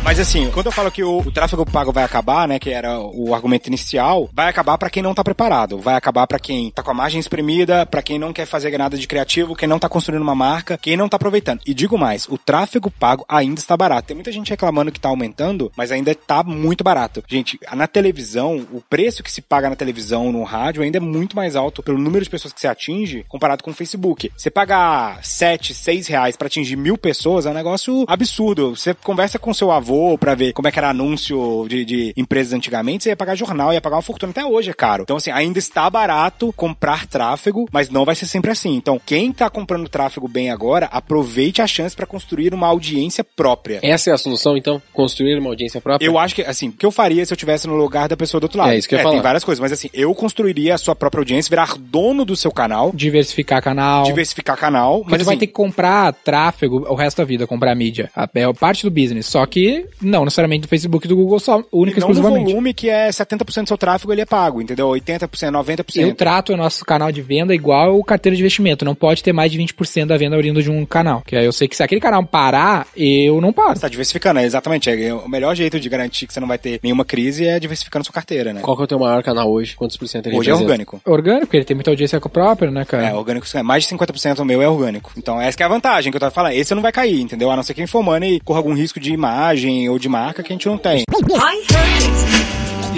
Mas assim, quando eu falo que o, o tráfego pago vai acabar, né, que era o argumento inicial, vai acabar pra quem não tá preparado, vai acabar pra quem tá com a margem espremida, pra quem não quer fazer nada de criativo, quem não tá construindo uma marca, quem não tá aproveitando. E digo mais, o tráfego pago ainda está barato. Tem muita gente reclamando que tá aumentando, mas ainda tá muito barato. Gente, na televisão, o preço que se paga na televisão, no rádio, ainda é muito mais alto pelo número de pessoas que se atinge comparado com o Facebook. Você pagar 7, 6 reais pra atingir mil pessoas é um negócio absurdo. Você conversa com seu avô avô pra ver como é que era anúncio de, de empresas antigamente, você ia pagar jornal, ia pagar uma fortuna. Até hoje é caro. Então, assim, ainda está barato comprar tráfego, mas não vai ser sempre assim. Então, quem tá comprando tráfego bem agora, aproveite a chance pra construir uma audiência própria. Essa é a solução, então? Construir uma audiência própria? Eu acho que, assim, o que eu faria se eu estivesse no lugar da pessoa do outro lado? É, isso que eu ia Tem falar. várias coisas, mas assim, eu construiria a sua própria audiência, virar dono do seu canal, Diversificar canal. diversificar canal, Porque mas vai assim, ter que comprar tráfego o resto da vida, comprar mídia. A- É parte do business. Só que não necessariamente do Facebook e do Google só, única e não exclusivamente. volume que é 70% do seu tráfego ele é pago, entendeu? 80%, 90%. Eu trato o nosso canal de venda igual o carteira de investimento. Não pode ter mais de 20% da venda oriunda de um canal. Que aí eu sei que se aquele canal parar, eu não paro. Você tá diversificando, é exatamente. É, o melhor jeito de garantir que você não vai ter nenhuma crise é diversificando sua carteira, né? Qual que é o teu maior canal hoje? Quantos por cento ele Hoje é orgânico. Orgânico, porque ele tem muita audiência própria, né, cara? É, orgânico, é, mais de 50% meu é orgânico. Então, essa que é a vantagem que eu tava falando. Esse não vai cair, entendeu? A não ser que for money corra algum risco de imagem ou de marca que a gente não tem.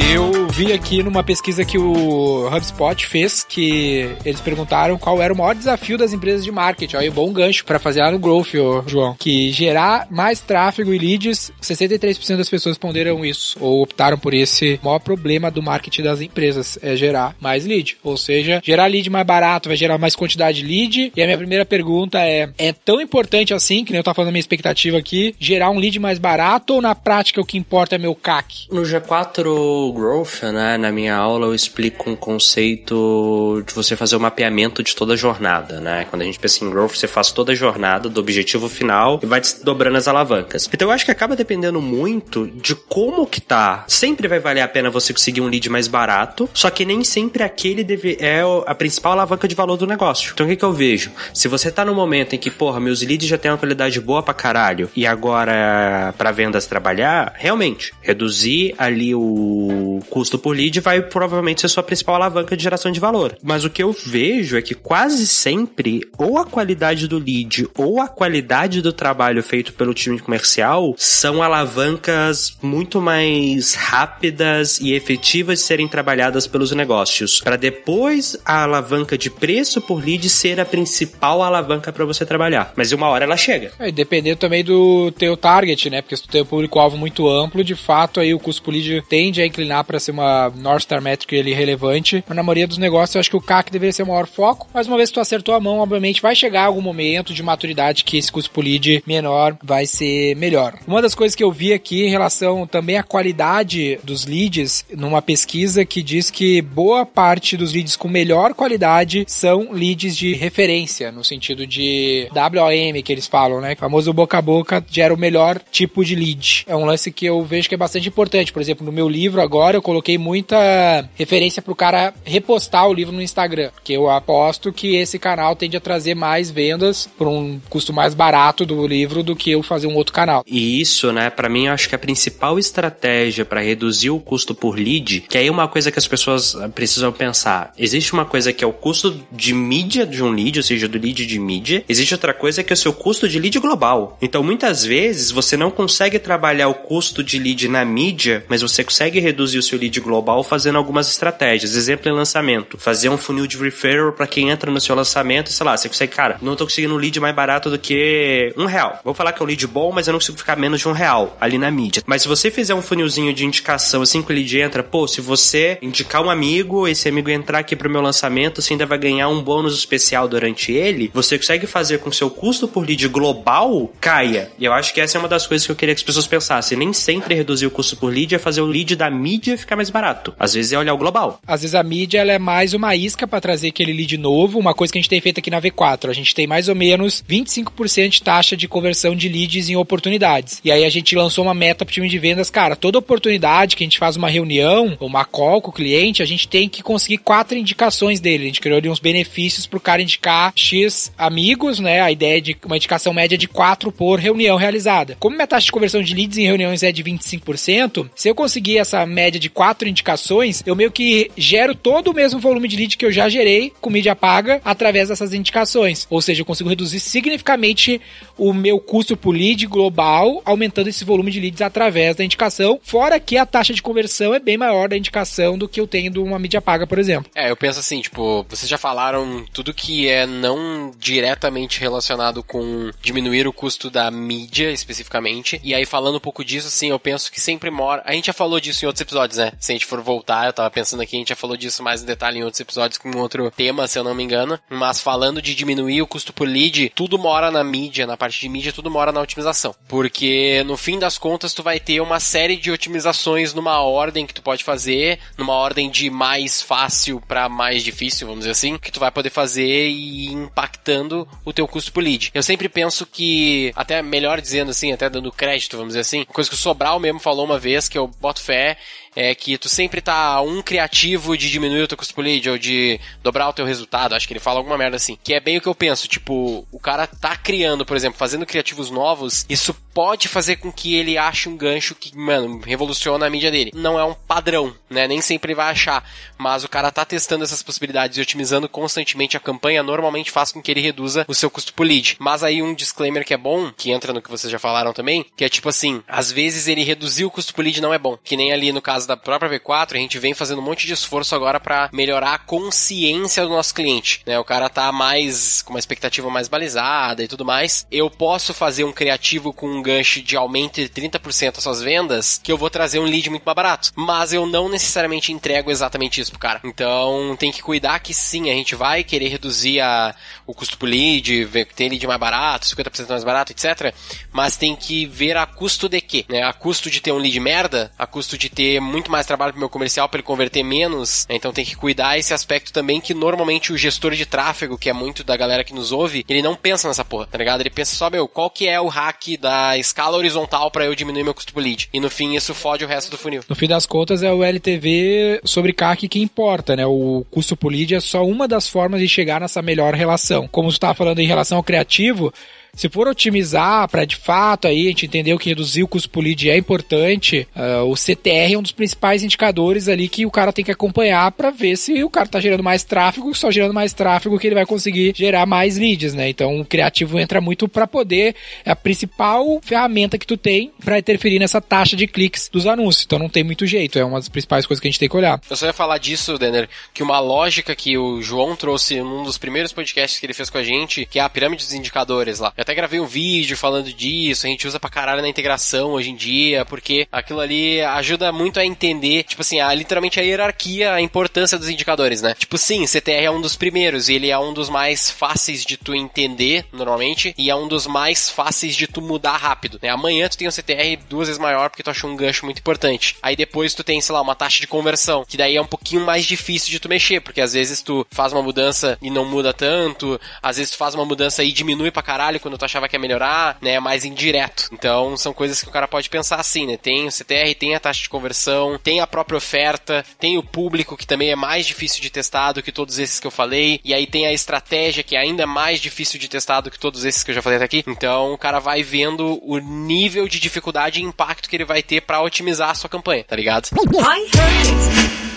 Eu vi aqui numa pesquisa que o HubSpot fez que eles perguntaram qual era o maior desafio das empresas de marketing. Aí, bom gancho pra fazer lá no Growth, ô, João. Que gerar mais tráfego e leads, 63% das pessoas responderam isso. Ou optaram por esse maior problema do marketing das empresas, é gerar mais lead. Ou seja, gerar lead mais barato vai gerar mais quantidade de lead. E a minha primeira pergunta é, é tão importante assim, que nem eu tava falando a minha expectativa aqui, gerar um lead mais barato ou na prática o que importa é meu CAC? No G4 Growth, né, na minha aula eu explico um conceito de você fazer o mapeamento de toda a jornada, né? Quando a gente pensa em Growth, você faz toda a jornada do objetivo final e vai dobrando as alavancas. Então eu acho que acaba dependendo muito de como que tá. Sempre vai valer a pena você conseguir um lead mais barato, só que nem sempre aquele deve, é a principal alavanca de valor do negócio. Então o que que eu vejo? Se você tá no momento em que, porra, meus leads já têm uma qualidade boa pra caralho e agora pra vendas trabalhar, realmente, reduzir ali o custo por lead vai provavelmente ser sua principal alavanca de geração de valor. Mas o que eu vejo é que quase sempre ou a qualidade do lead ou a qualidade do trabalho feito pelo time comercial são alavancas muito mais rápidas e efetivas de serem trabalhadas pelos negócios, para depois a alavanca de preço por lead ser a principal alavanca para você trabalhar. Mas uma hora ela chega. É, e dependendo também do teu target, né? Porque se tu tem um público-alvo muito amplo, de fato aí o custo por lead tende a para ser uma North Star Metric ali relevante. Mas na maioria dos negócios eu acho que o CAC deveria ser o maior foco. Mas uma vez que tu acertou a mão, obviamente vai chegar algum momento de maturidade que esse custo por lead menor vai ser melhor. Uma das coisas que eu vi aqui em relação também à qualidade dos leads, numa pesquisa que diz que boa parte dos leads com melhor qualidade são leads de referência, no sentido de WOM que eles falam, né? O famoso boca a boca gera o melhor tipo de lead. É um lance que eu vejo que é bastante importante. Por exemplo, no meu livro agora eu coloquei muita referência pro cara repostar o livro no Instagram, que eu aposto que esse canal tende a trazer mais vendas por um custo mais barato do livro do que eu fazer um outro canal. E isso, né, pra mim eu acho que a principal estratégia pra reduzir o custo por lead, que aí é uma coisa que as pessoas ah, precisam pensar. Existe uma coisa que é o custo de mídia de um lead, ou seja, do lead de mídia. Existe outra coisa que é o seu custo de lead global. Então, muitas vezes você não consegue trabalhar o custo de lead na mídia, mas você consegue reduzir o seu lead global fazendo algumas estratégias. Exemplo em lançamento, fazer um funil de referral pra quem entra no seu lançamento, sei lá, você consegue, cara, não tô conseguindo um lead mais barato do que um real. Vou falar que é um lead bom, mas eu não consigo ficar menos de um real ali na mídia. Mas se você fizer um funilzinho de indicação assim que o lead entra, pô, se você indicar um amigo, esse amigo entrar aqui pro meu lançamento, você ainda vai ganhar um bônus especial durante ele, você consegue fazer com seu custo por lead global caia. E eu acho que essa é uma das coisas que eu queria que as pessoas pensassem. Nem sempre reduzir o custo por lead é fazer o lead da mídia ficar mais barato. Às vezes é olhar o global. Às vezes a mídia ela é mais uma isca para trazer aquele lead novo, uma coisa que a gente tem feito aqui na V4. A gente tem mais ou menos 25% de taxa de conversão de leads em oportunidades. E aí a gente lançou uma meta pro time de vendas, cara, toda oportunidade que a gente faz uma reunião, uma call com o cliente, a gente tem que conseguir quatro indicações dele. A gente criou ali uns benefícios pro cara indicar X amigos, né? A ideia de uma indicação média de 4 por reunião realizada. Como minha taxa de conversão de leads em reuniões é de 25%, se eu conseguir essa média de quatro indicações, eu meio que gero todo o mesmo volume de lead que eu já gerei com mídia paga através dessas indicações. Ou seja, eu consigo reduzir significativamente o meu custo por lead global, aumentando esse volume de leads através da indicação. Fora que a taxa de conversão é bem maior da indicação do que eu tenho de uma mídia paga, por exemplo. É, eu penso assim, tipo, vocês já falaram tudo que é não diretamente relacionado com diminuir o custo da mídia, especificamente. E aí, falando um pouco disso, assim, eu penso que sempre mora. A gente já falou disso em outros episódios, né? Se a gente for voltar, eu tava pensando aqui, a gente já falou disso mais em detalhe em outros episódios com outro tema, se eu não me engano. Mas falando de diminuir o custo por lead, tudo mora na mídia, na parte de mídia, tudo mora na otimização. Porque no fim das contas, tu vai ter uma série de otimizações numa ordem que tu pode fazer, numa ordem de mais fácil para mais difícil, vamos dizer assim, que tu vai poder fazer e impactando o teu custo por lead. Eu sempre penso que, até melhor dizendo assim, até dando crédito, vamos dizer assim, coisa que o Sobral mesmo falou uma vez, que eu boto fé, é que tu sempre tá um criativo de diminuir o teu custo por lead ou de dobrar o teu resultado. Acho que ele fala alguma merda assim. Que é bem o que eu penso. Tipo, o cara tá criando, por exemplo, fazendo criativos novos. Isso pode fazer com que ele ache um gancho que, mano, revoluciona a mídia dele. Não é um padrão, né? Nem sempre ele vai achar. Mas o cara tá testando essas possibilidades e otimizando constantemente a campanha. Normalmente faz com que ele reduza o seu custo por lead. Mas aí um disclaimer que é bom, que entra no que vocês já falaram também, que é tipo assim, às vezes ele reduzir o custo por lead não é bom. Que nem ali no caso caso da própria V4, a gente vem fazendo um monte de esforço agora para melhorar a consciência do nosso cliente, né? O cara tá mais com uma expectativa mais balizada e tudo mais. Eu posso fazer um criativo com um gancho de aumento de 30% as suas vendas, que eu vou trazer um lead muito mais barato, mas eu não necessariamente entrego exatamente isso pro cara. Então, tem que cuidar que sim, a gente vai querer reduzir a, o custo por lead, ter lead mais barato, 50% mais barato, etc. Mas tem que ver a custo de quê, né? A custo de ter um lead merda, a custo de ter muito mais trabalho pro meu comercial para ele converter menos. Então tem que cuidar esse aspecto também que normalmente o gestor de tráfego, que é muito da galera que nos ouve, ele não pensa nessa porra, tá ligado? Ele pensa só, meu, qual que é o hack da escala horizontal para eu diminuir meu custo por lead? E no fim isso fode o resto do funil. No fim das contas é o LTV sobre CAC que importa, né? O custo por lead é só uma das formas de chegar nessa melhor relação. Como você estava falando em relação ao criativo, se for otimizar para de fato aí a gente entender que reduzir o custo por lead é importante, uh, o CTR é um dos principais indicadores ali que o cara tem que acompanhar para ver se o cara tá gerando mais tráfego, só gerando mais tráfego que ele vai conseguir gerar mais leads, né? Então o criativo entra muito para poder é a principal ferramenta que tu tem para interferir nessa taxa de cliques dos anúncios. Então não tem muito jeito, é uma das principais coisas que a gente tem que olhar. Eu só ia falar disso, Denner, que uma lógica que o João trouxe num dos primeiros podcasts que ele fez com a gente, que é a pirâmide dos indicadores lá. Eu até gravei um vídeo falando disso, a gente usa pra caralho na integração hoje em dia, porque aquilo ali ajuda muito a entender, tipo assim, a, literalmente a hierarquia, a importância dos indicadores, né? Tipo, sim, CTR é um dos primeiros, e ele é um dos mais fáceis de tu entender, normalmente, e é um dos mais fáceis de tu mudar rápido, né? Amanhã tu tem um CTR duas vezes maior porque tu achou um gancho muito importante. Aí depois tu tem, sei lá, uma taxa de conversão, que daí é um pouquinho mais difícil de tu mexer, porque às vezes tu faz uma mudança e não muda tanto, às vezes tu faz uma mudança e diminui pra caralho tu achava que ia melhorar, né? Mais indireto. Então, são coisas que o cara pode pensar assim, né? Tem o CTR, tem a taxa de conversão, tem a própria oferta, tem o público, que também é mais difícil de testar do que todos esses que eu falei, e aí tem a estratégia, que é ainda mais difícil de testar do que todos esses que eu já falei até aqui. Então, o cara vai vendo o nível de dificuldade e impacto que ele vai ter para otimizar a sua campanha, tá ligado?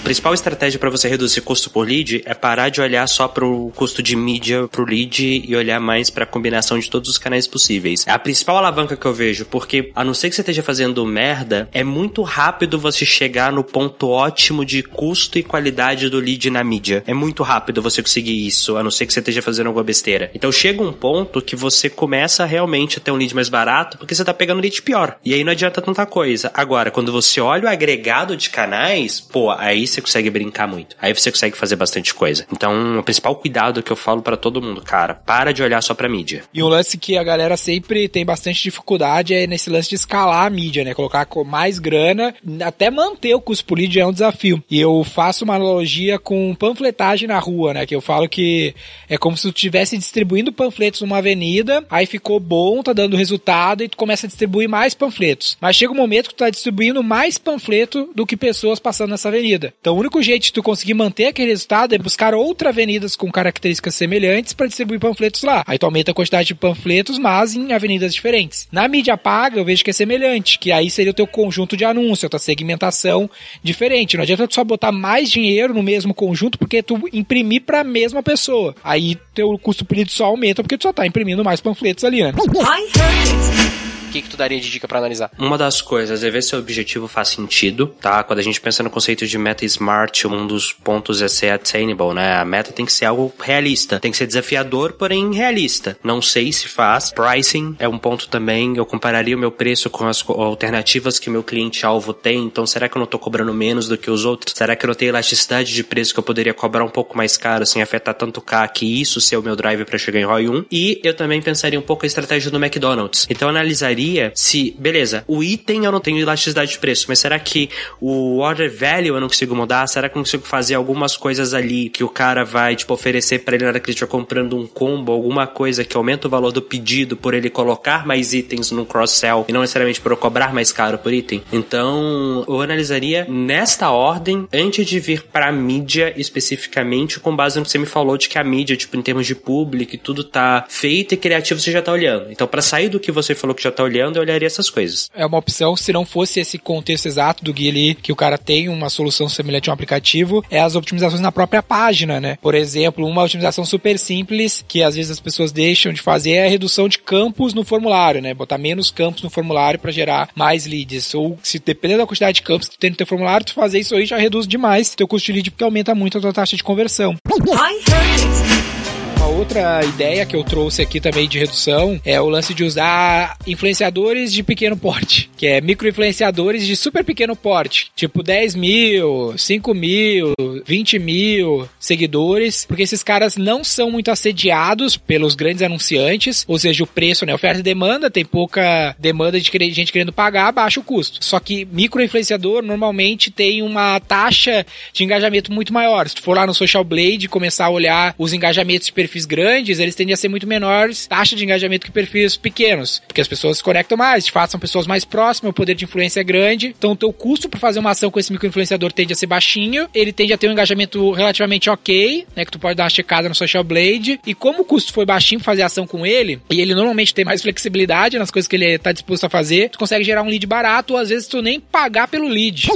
Principal estratégia para você reduzir custo por lead é parar de olhar só pro custo de mídia pro lead e olhar mais para a combinação de todos os canais possíveis. É a principal alavanca que eu vejo, porque a não ser que você esteja fazendo merda, é muito rápido você chegar no ponto ótimo de custo e qualidade do lead na mídia. É muito rápido você conseguir isso, a não ser que você esteja fazendo alguma besteira. Então chega um ponto que você começa realmente a ter um lead mais barato, porque você tá pegando lead pior. E aí não adianta tanta coisa. Agora, quando você olha o agregado de canais, pô, aí você consegue brincar muito. Aí você consegue fazer bastante coisa. Então, o principal cuidado que eu falo para todo mundo, cara, para de olhar só pra mídia. E um lance que a galera sempre tem bastante dificuldade é nesse lance de escalar a mídia, né? Colocar mais grana, até manter o custo por lead é um desafio. E eu faço uma analogia com panfletagem na rua, né? Que eu falo que é como se tu estivesse distribuindo panfletos numa avenida, aí ficou bom, tá dando resultado e tu começa a distribuir mais panfletos. Mas chega um momento que tu tá distribuindo mais panfleto do que pessoas passando nessa avenida. Então o único jeito de tu conseguir manter aquele resultado é buscar outras avenidas com características semelhantes para distribuir panfletos lá. Aí tu aumenta a quantidade de panfletos, mas em avenidas diferentes. Na mídia paga, eu vejo que é semelhante, que aí seria o teu conjunto de anúncio, a tua segmentação diferente. Não adianta tu só botar mais dinheiro no mesmo conjunto porque tu imprimir para a mesma pessoa. Aí teu custo por só aumenta porque tu só tá imprimindo mais panfletos ali, né? Que, que tu daria de dica pra analisar? Uma das coisas é ver se o objetivo faz sentido, tá? Quando a gente pensa no conceito de meta smart, um dos pontos é ser attainable, né? A meta tem que ser algo realista, tem que ser desafiador, porém realista. Não sei se faz. Pricing é um ponto também. Eu compararia o meu preço com as alternativas que meu cliente-alvo tem. Então, será que eu não tô cobrando menos do que os outros? Será que eu não tenho elasticidade de preço que eu poderia cobrar um pouco mais caro sem afetar tanto o CAC e isso ser o meu drive para chegar em ROI 1? E eu também pensaria um pouco a estratégia do McDonald's. Então, eu se, beleza, o item eu não tenho elasticidade de preço, mas será que o order value eu não consigo mudar? Será que eu consigo fazer algumas coisas ali que o cara vai, tipo, oferecer para ele na hora que ele estiver comprando um combo, alguma coisa que aumenta o valor do pedido por ele colocar mais itens no cross-sell e não necessariamente por eu cobrar mais caro por item? Então, eu analisaria nesta ordem antes de vir pra mídia especificamente, com base no que você me falou de que a mídia, tipo, em termos de público e tudo tá feito e criativo, você já tá olhando. Então, para sair do que você falou que já tá olhando, eu olharia essas coisas. É uma opção, se não fosse esse contexto exato do Gui ali, que o cara tem uma solução semelhante a um aplicativo, é as otimizações na própria página, né? Por exemplo, uma otimização super simples, que às vezes as pessoas deixam de fazer, é a redução de campos no formulário, né? Botar menos campos no formulário para gerar mais leads. Ou se dependendo da quantidade de campos que tu tem no teu formulário, tu fazer isso aí já reduz demais teu custo de lead, porque aumenta muito a tua taxa de conversão. Uma outra ideia que eu trouxe aqui também de redução é o lance de usar influenciadores de pequeno porte, que é micro-influenciadores de super pequeno porte, tipo 10 mil, 5 mil, 20 mil seguidores, porque esses caras não são muito assediados pelos grandes anunciantes, ou seja, o preço, né? Oferta e demanda, tem pouca demanda de gente querendo pagar, baixa o custo. Só que micro-influenciador normalmente tem uma taxa de engajamento muito maior. Se tu for lá no Social Blade e começar a olhar os engajamentos de perfis grandes, eles tendem a ser muito menores, taxa de engajamento que perfis pequenos, porque as pessoas se conectam mais, de fato são pessoas mais próximas, o poder de influência é grande, então o teu custo para fazer uma ação com esse microinfluenciador tende a ser baixinho, ele tende a ter um engajamento relativamente ok, né, que tu pode dar uma checada no Social Blade, e como o custo foi baixinho pra fazer ação com ele, e ele normalmente tem mais flexibilidade nas coisas que ele tá disposto a fazer, tu consegue gerar um lead barato, ou às vezes tu nem pagar pelo lead.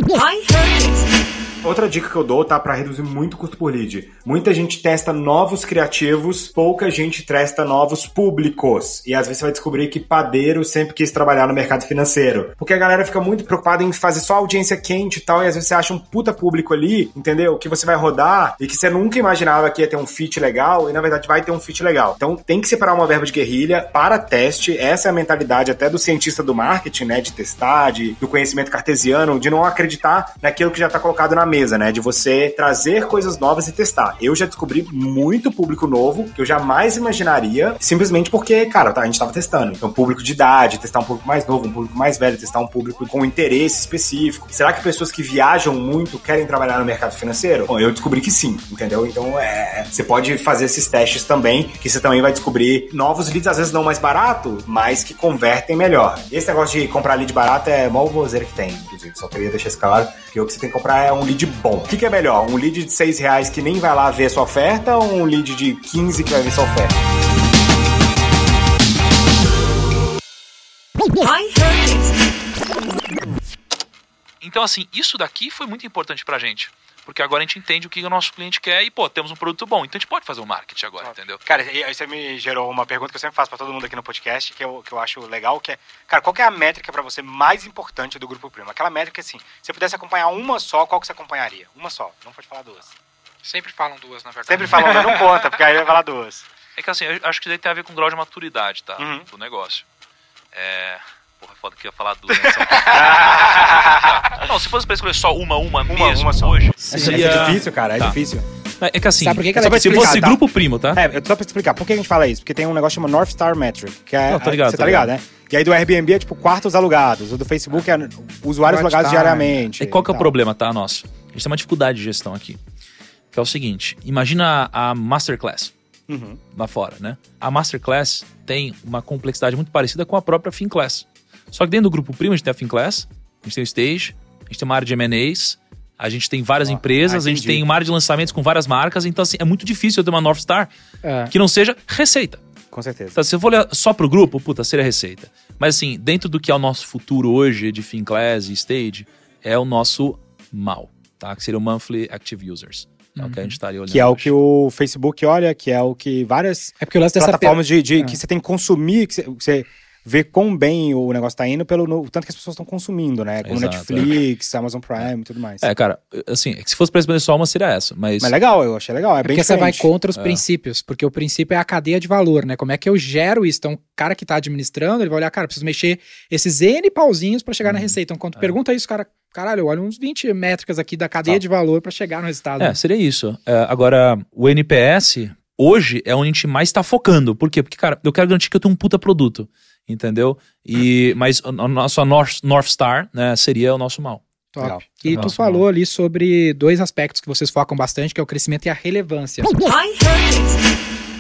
Outra dica que eu dou, tá? Pra reduzir muito o custo por lead. Muita gente testa novos criativos, pouca gente testa novos públicos. E às vezes você vai descobrir que padeiro sempre quis trabalhar no mercado financeiro. Porque a galera fica muito preocupada em fazer só audiência quente e tal, e às vezes você acha um puta público ali, entendeu? Que você vai rodar e que você nunca imaginava que ia ter um fit legal, e na verdade vai ter um fit legal. Então tem que separar uma verba de guerrilha para teste. Essa é a mentalidade até do cientista do marketing, né? De testar, de, do conhecimento cartesiano, de não acreditar naquilo que já tá colocado na mesa, né? De você trazer coisas novas e testar. Eu já descobri muito público novo que eu jamais imaginaria, simplesmente porque, cara, a gente tava testando. Então, público de idade, testar um público mais novo, um público mais velho, testar um público com interesse específico. Será que pessoas que viajam muito querem trabalhar no mercado financeiro? Bom, eu descobri que sim, entendeu? Então, é, você pode fazer esses testes também, que você também vai descobrir novos leads, às vezes não mais barato, mas que convertem melhor. Esse negócio de comprar lead barato é mó vozeira que tem, inclusive. Só queria deixar isso claro, que o que você tem que comprar é um lead bom. O que, que é melhor? Um lead de 6 reais que nem vai lá ver a sua oferta ou um lead de 15 que vai ver sua oferta? Então, assim, isso daqui foi muito importante pra gente. Porque agora a gente entende o que o nosso cliente quer e, pô, temos um produto bom. Então a gente pode fazer o marketing agora, entendeu? Cara, aí você me gerou uma pergunta que eu sempre faço pra todo mundo aqui no podcast, que eu, que eu acho legal, que é, cara, qual que é a métrica pra você mais importante do Grupo Primo? Aquela métrica, assim, se você pudesse acompanhar uma só, qual que você acompanharia? Uma só, não pode falar duas. Sempre falam duas, na verdade. Sempre falam, mas não conta, porque aí vai falar duas. É que assim, eu acho que isso daí tem a ver com o grau de maturidade, tá? Uhum. Do negócio. É. Foda que eu ia falar duas. Né? Não, se fosse pra escolher só uma, uma, Uma, mesmo uma só. hoje. Isso é difícil, cara, é Tá. difícil. É que assim, Sabe por que que ela é se fosse Tá. grupo primo, tá? É, eu só pra explicar, por que a gente fala isso? Porque tem um negócio chamado North Star Metric, que é. Não, tô ligado, Você tá ligado, né? E aí do Airbnb é tipo quartos alugados, o do Facebook é usuários Watch logados time. diariamente. E qual que é o problema, tá, nosso? A gente tem uma dificuldade de gestão aqui. Que é o seguinte: imagina a Masterclass Uhum. lá fora, né? A Masterclass tem uma complexidade muito parecida com a própria FinClass. Só que dentro do grupo primo a gente tem a FinClass, a gente tem o Stage, a gente tem uma área de M&As, A gente tem várias empresas, ah, a gente tem uma área de lançamentos com várias marcas, então assim, é muito difícil eu ter uma North Star É. que não seja receita. Com certeza. Então, se eu for olhar só pro grupo, puta, seria receita. Mas assim, dentro do que é o nosso futuro hoje de Finclass e Stage, é o nosso mal, tá? Que seria o Monthly Active Users. É o que a gente estaria olhando Que é o que o Facebook olha, que é o que várias É porque o lance dessa plataformas de, de- É. que você tem que consumir, que você, vê quão bem o negócio tá indo pelo no- tanto que as pessoas estão consumindo, né? Como Exato, Netflix, Amazon Prime e tudo mais. É, cara, assim, é se fosse pra responder só uma, seria essa. Mas, Mas legal, eu achei legal. É, É bem porque você vai diferente. contra os princípios, porque o princípio é a cadeia de valor, né? Como é que eu gero isso? Então, o cara que tá administrando, ele vai olhar, cara, preciso mexer esses N pauzinhos pra chegar na receita. Então, quando tu pergunta isso, cara, caralho, eu olho uns 20 métricas aqui da cadeia Tá. de valor pra chegar no resultado. É, seria isso. É, agora, o NPS, hoje, é onde a gente mais tá focando. Por quê? Porque, cara, eu quero garantir que eu tenho um puta produto. Entendeu? E, mas a nossa North, North Star, né, seria o nosso mal. Top. Legal. E tu Nossa, falou ali sobre dois aspectos que vocês focam bastante, que é o crescimento e a relevância.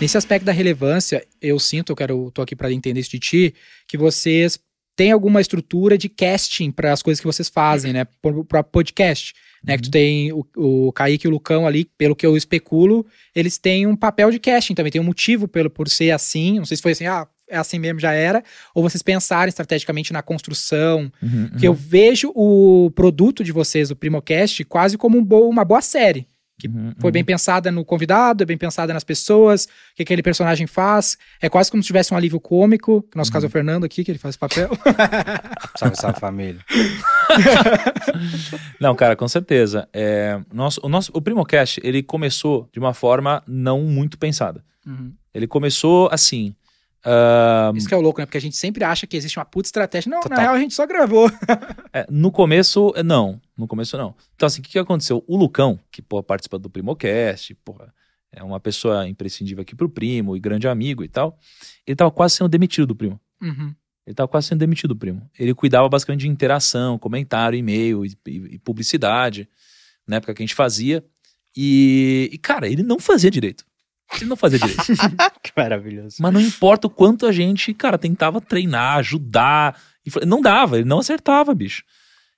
Nesse aspecto da relevância, eu sinto, eu quero, tô aqui para entender isso de ti, que vocês têm alguma estrutura de casting para as coisas que vocês fazem, né? Para podcast, né? Que tu tem o, o Kaique e o Lucão ali, pelo que eu especulo, eles têm um papel de casting também, tem um motivo pelo, por ser assim, não sei se foi assim, ah, é assim mesmo, já era, ou vocês pensarem estrategicamente na construção, que eu vejo o produto de vocês, o Primocast, quase como um bo- uma boa série. Que Uhum, foi bem pensada no convidado, é bem pensada nas pessoas, o que aquele personagem faz. É quase como se tivesse um alívio cômico, que no nosso caso é o Fernando aqui, que ele faz papel. Salve, salve família. Não, cara, com certeza. É, nosso, o, nosso, o Primocast, ele começou de uma forma não muito pensada. Ele começou assim. Ah, Isso que é o louco, né? Porque a gente sempre acha que existe uma puta estratégia. Não, Total. na real a gente só gravou. é, no começo, é, não. No começo, não. Então, assim, o que, que aconteceu? O Lucão, que pô, participa do Primocast, porra, é uma pessoa imprescindível aqui pro Primo e grande amigo e tal, ele tava quase sendo demitido do Primo. Uhum. Ele tava quase sendo demitido do Primo. Ele cuidava basicamente de interação, comentário, e-mail e, e- e publicidade, na época que a gente fazia. E, e, cara, ele não fazia direito. Ele não fazia direito. Que maravilhoso. Mas não importa o quanto a gente, cara, tentava treinar, ajudar. E não dava, ele não acertava, bicho.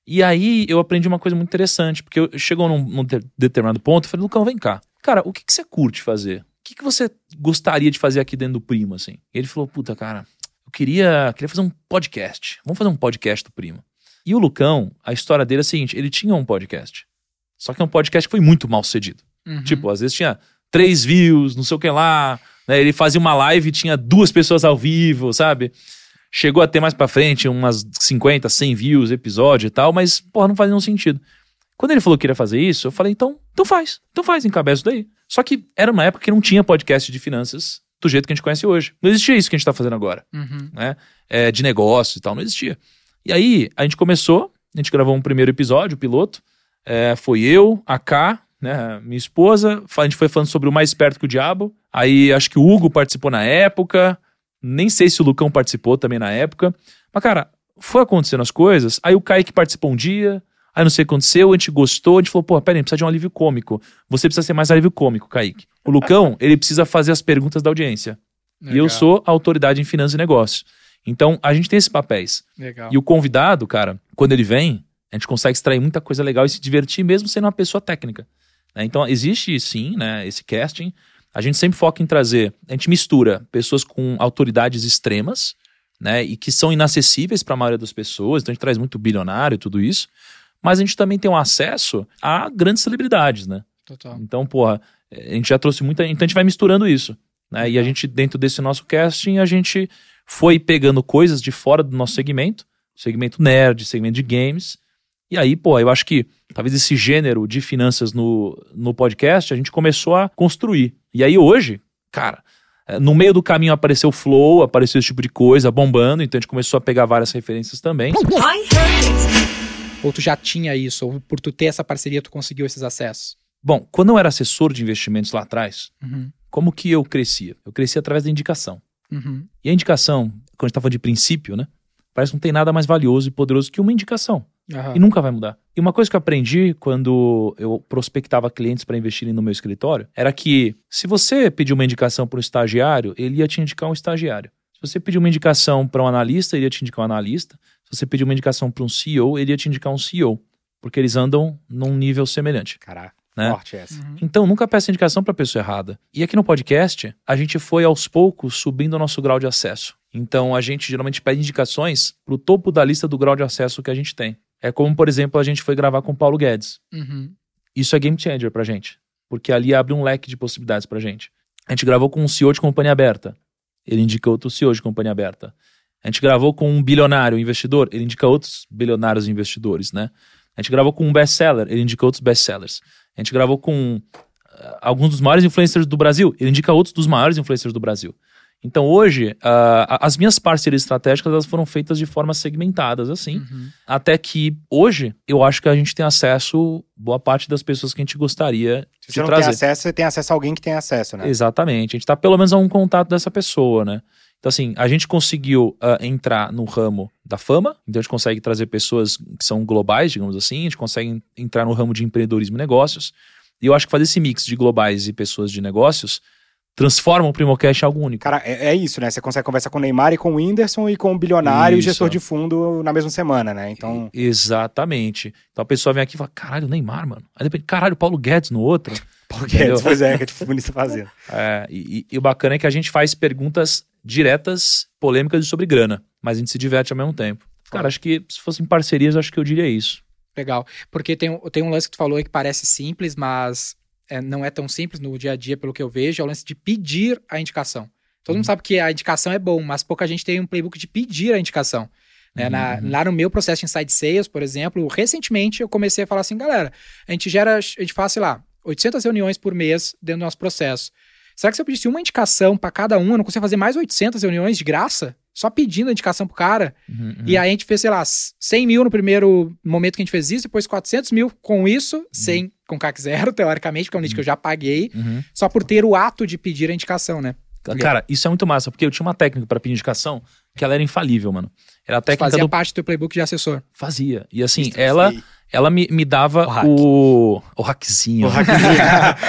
E aí eu aprendi uma coisa muito interessante, porque eu, chegou num, num de- determinado ponto, eu falei, Lucão, vem cá. Cara, o que, que você curte fazer? O que, que você gostaria de fazer aqui dentro do Primo, assim? E ele falou, puta, cara, eu queria, queria fazer um podcast. Vamos fazer um podcast do Primo. E o Lucão, a história dele é a seguinte, ele tinha um podcast. Só que é um podcast que foi muito mal sucedido. Uhum. Tipo, às vezes tinha três views, não sei o que lá. né? Ele fazia uma live e tinha duas pessoas ao vivo, sabe? Chegou a ter mais pra frente umas 50, 100 views, episódio e tal, mas, porra, não fazia nenhum sentido. Quando ele falou que iria fazer isso, eu falei, então, então faz. Então faz, encabeça isso daí. Só que era uma época que não tinha podcast de finanças do jeito que a gente conhece hoje. Não existia isso que a gente tá fazendo agora Uhum. né? É, de negócio e tal, não existia. E aí, a gente começou, a gente gravou um primeiro episódio, o piloto. É, foi eu, a K, né, minha esposa. A gente foi falando sobre o mais perto que o diabo. Aí acho que o Hugo participou na época. Nem sei se o Lucão participou também na época. Mas, cara, foi acontecendo as coisas. Aí o Kaique participou um dia. Aí não sei o que aconteceu, a gente gostou, a gente falou, pô, pera aí, precisa de um alívio cômico. Você precisa ser mais alívio cômico, Kaique. O Lucão, ele precisa fazer as perguntas da audiência. E eu Legal, sou a autoridade em finanças e negócios. Então, a gente tem esses papéis. Legal. E o convidado, cara, quando ele vem, a gente consegue extrair muita coisa legal e se divertir mesmo sendo uma pessoa técnica. Né? Então, existe sim, né, esse casting. A gente sempre foca em trazer, a gente mistura pessoas com autoridades extremas, né, e que são inacessíveis para a maioria das pessoas. Então, a gente traz muito bilionário e tudo isso. Mas a gente também tem um acesso a grandes celebridades, né? Total. Então, porra, a gente já trouxe muita. Então a gente vai misturando isso. Né? E a gente, dentro desse nosso casting, a gente foi pegando coisas de fora do nosso segmento, segmento nerd, segmento de games. E aí, pô, eu acho que talvez esse gênero de finanças no, no podcast a gente começou a construir. E aí hoje, cara, eh, no meio do caminho apareceu o Flow, apareceu esse tipo de coisa bombando, então a gente começou a pegar várias referências também. Ou tu já tinha isso, ou por tu ter essa parceria tu conseguiu esses acessos. Bom, quando eu era assessor de investimentos lá atrás, Uhum. como que eu crescia? Eu crescia através da indicação. Uhum. E a indicação, quando a gente tá falando de princípio, né? Parece que não tem nada mais valioso e poderoso que uma indicação. Aham. E nunca vai mudar. E uma coisa que eu aprendi quando eu prospectava clientes para investirem no meu escritório era que se você pedir uma indicação para um estagiário, ele ia te indicar um estagiário. Se você pedir uma indicação para um analista, ele ia te indicar um analista. Se você pedir uma indicação para um CEO, ele ia te indicar um CEO. porque eles andam num nível semelhante. Caraca, Né? forte essa. Então, nunca peça indicação para pessoa errada. E aqui no podcast, a gente foi aos poucos subindo o nosso grau de acesso. Então, a gente geralmente pede indicações pro topo da lista do grau de acesso que a gente tem. É como, por exemplo, a gente foi gravar com o Paulo Guedes. Uhum. Isso é game changer pra gente, porque ali abre um leque de possibilidades pra gente. A gente gravou com um CEO de companhia aberta. Ele indica outro CEO de companhia aberta. A gente gravou com um bilionário investidor, ele indica outros bilionários investidores, né? A gente gravou com um best-seller, ele indica outros best-sellers. A gente gravou com ah, alguns dos maiores influencers do Brasil, ele indica outros dos maiores influencers do Brasil. Então hoje, a- as minhas parcerias estratégicas elas foram feitas de formas segmentadas, assim, Uhum. até que hoje eu acho que a gente tem acesso boa parte das pessoas que a gente gostaria Se de você não trazer. tem acesso, você tem acesso a alguém que tem acesso, né? Exatamente. A gente tá pelo menos a um contato dessa pessoa, né? Então, assim, a gente conseguiu ah, entrar no ramo da fama, então a gente consegue trazer pessoas que são globais, digamos assim, a gente consegue en- entrar no ramo de empreendedorismo e negócios. E eu acho que fazer esse mix de globais e pessoas de negócios transforma o Primocast em algo único. Cara, é, é isso, né? Você consegue conversar com o Neymar e com o Whindersson e com o bilionário e o Isso. gestor de fundo na mesma semana, né? Então, Exatamente. Então a pessoa vem aqui e fala: caralho, Neymar, mano. Aí depois, caralho, Paulo Guedes no outro. Paulo Entendeu? Guedes, pois é, que é tipo bonito fazendo. É, e, e o bacana é que a gente faz perguntas diretas, polêmicas e sobre grana, mas a gente se diverte ao mesmo tempo. Cara, acho que se fossem parcerias, acho que eu diria isso. Legal. Porque tem, um- tem um lance que tu falou aí que parece simples, mas é, não é tão simples no dia a dia, pelo que eu vejo, é o lance de pedir a indicação. Todo mundo sabe que a indicação é bom, mas pouca gente tem um playbook de pedir a indicação. né? Na- Uhum. lá no meu processo de Inside Sales, por exemplo, recentemente eu comecei a falar assim, galera, a gente gera, a gente faz, sei lá, 800 reuniões por mês dentro do nosso processo. Será que se eu pedisse uma indicação para cada um, eu não consigo fazer mais 800 reuniões de graça? Só pedindo a indicação pro cara? Uhum, E aí a gente fez, sei lá, 100 mil no primeiro momento que a gente fez isso, depois 400 mil com isso, sem, com CAC zero, teoricamente, porque é um nicho que eu já paguei, Uhum. só por ter o ato de pedir a indicação, né? Cara, isso é muito massa, porque eu tinha uma técnica para pedir indicação que ela era infalível, mano. Era a técnica Fazia do parte do teu playbook de assessor. fazia. E assim, ela ela me, me dava O hack. o o hackzinho. O hackzinho.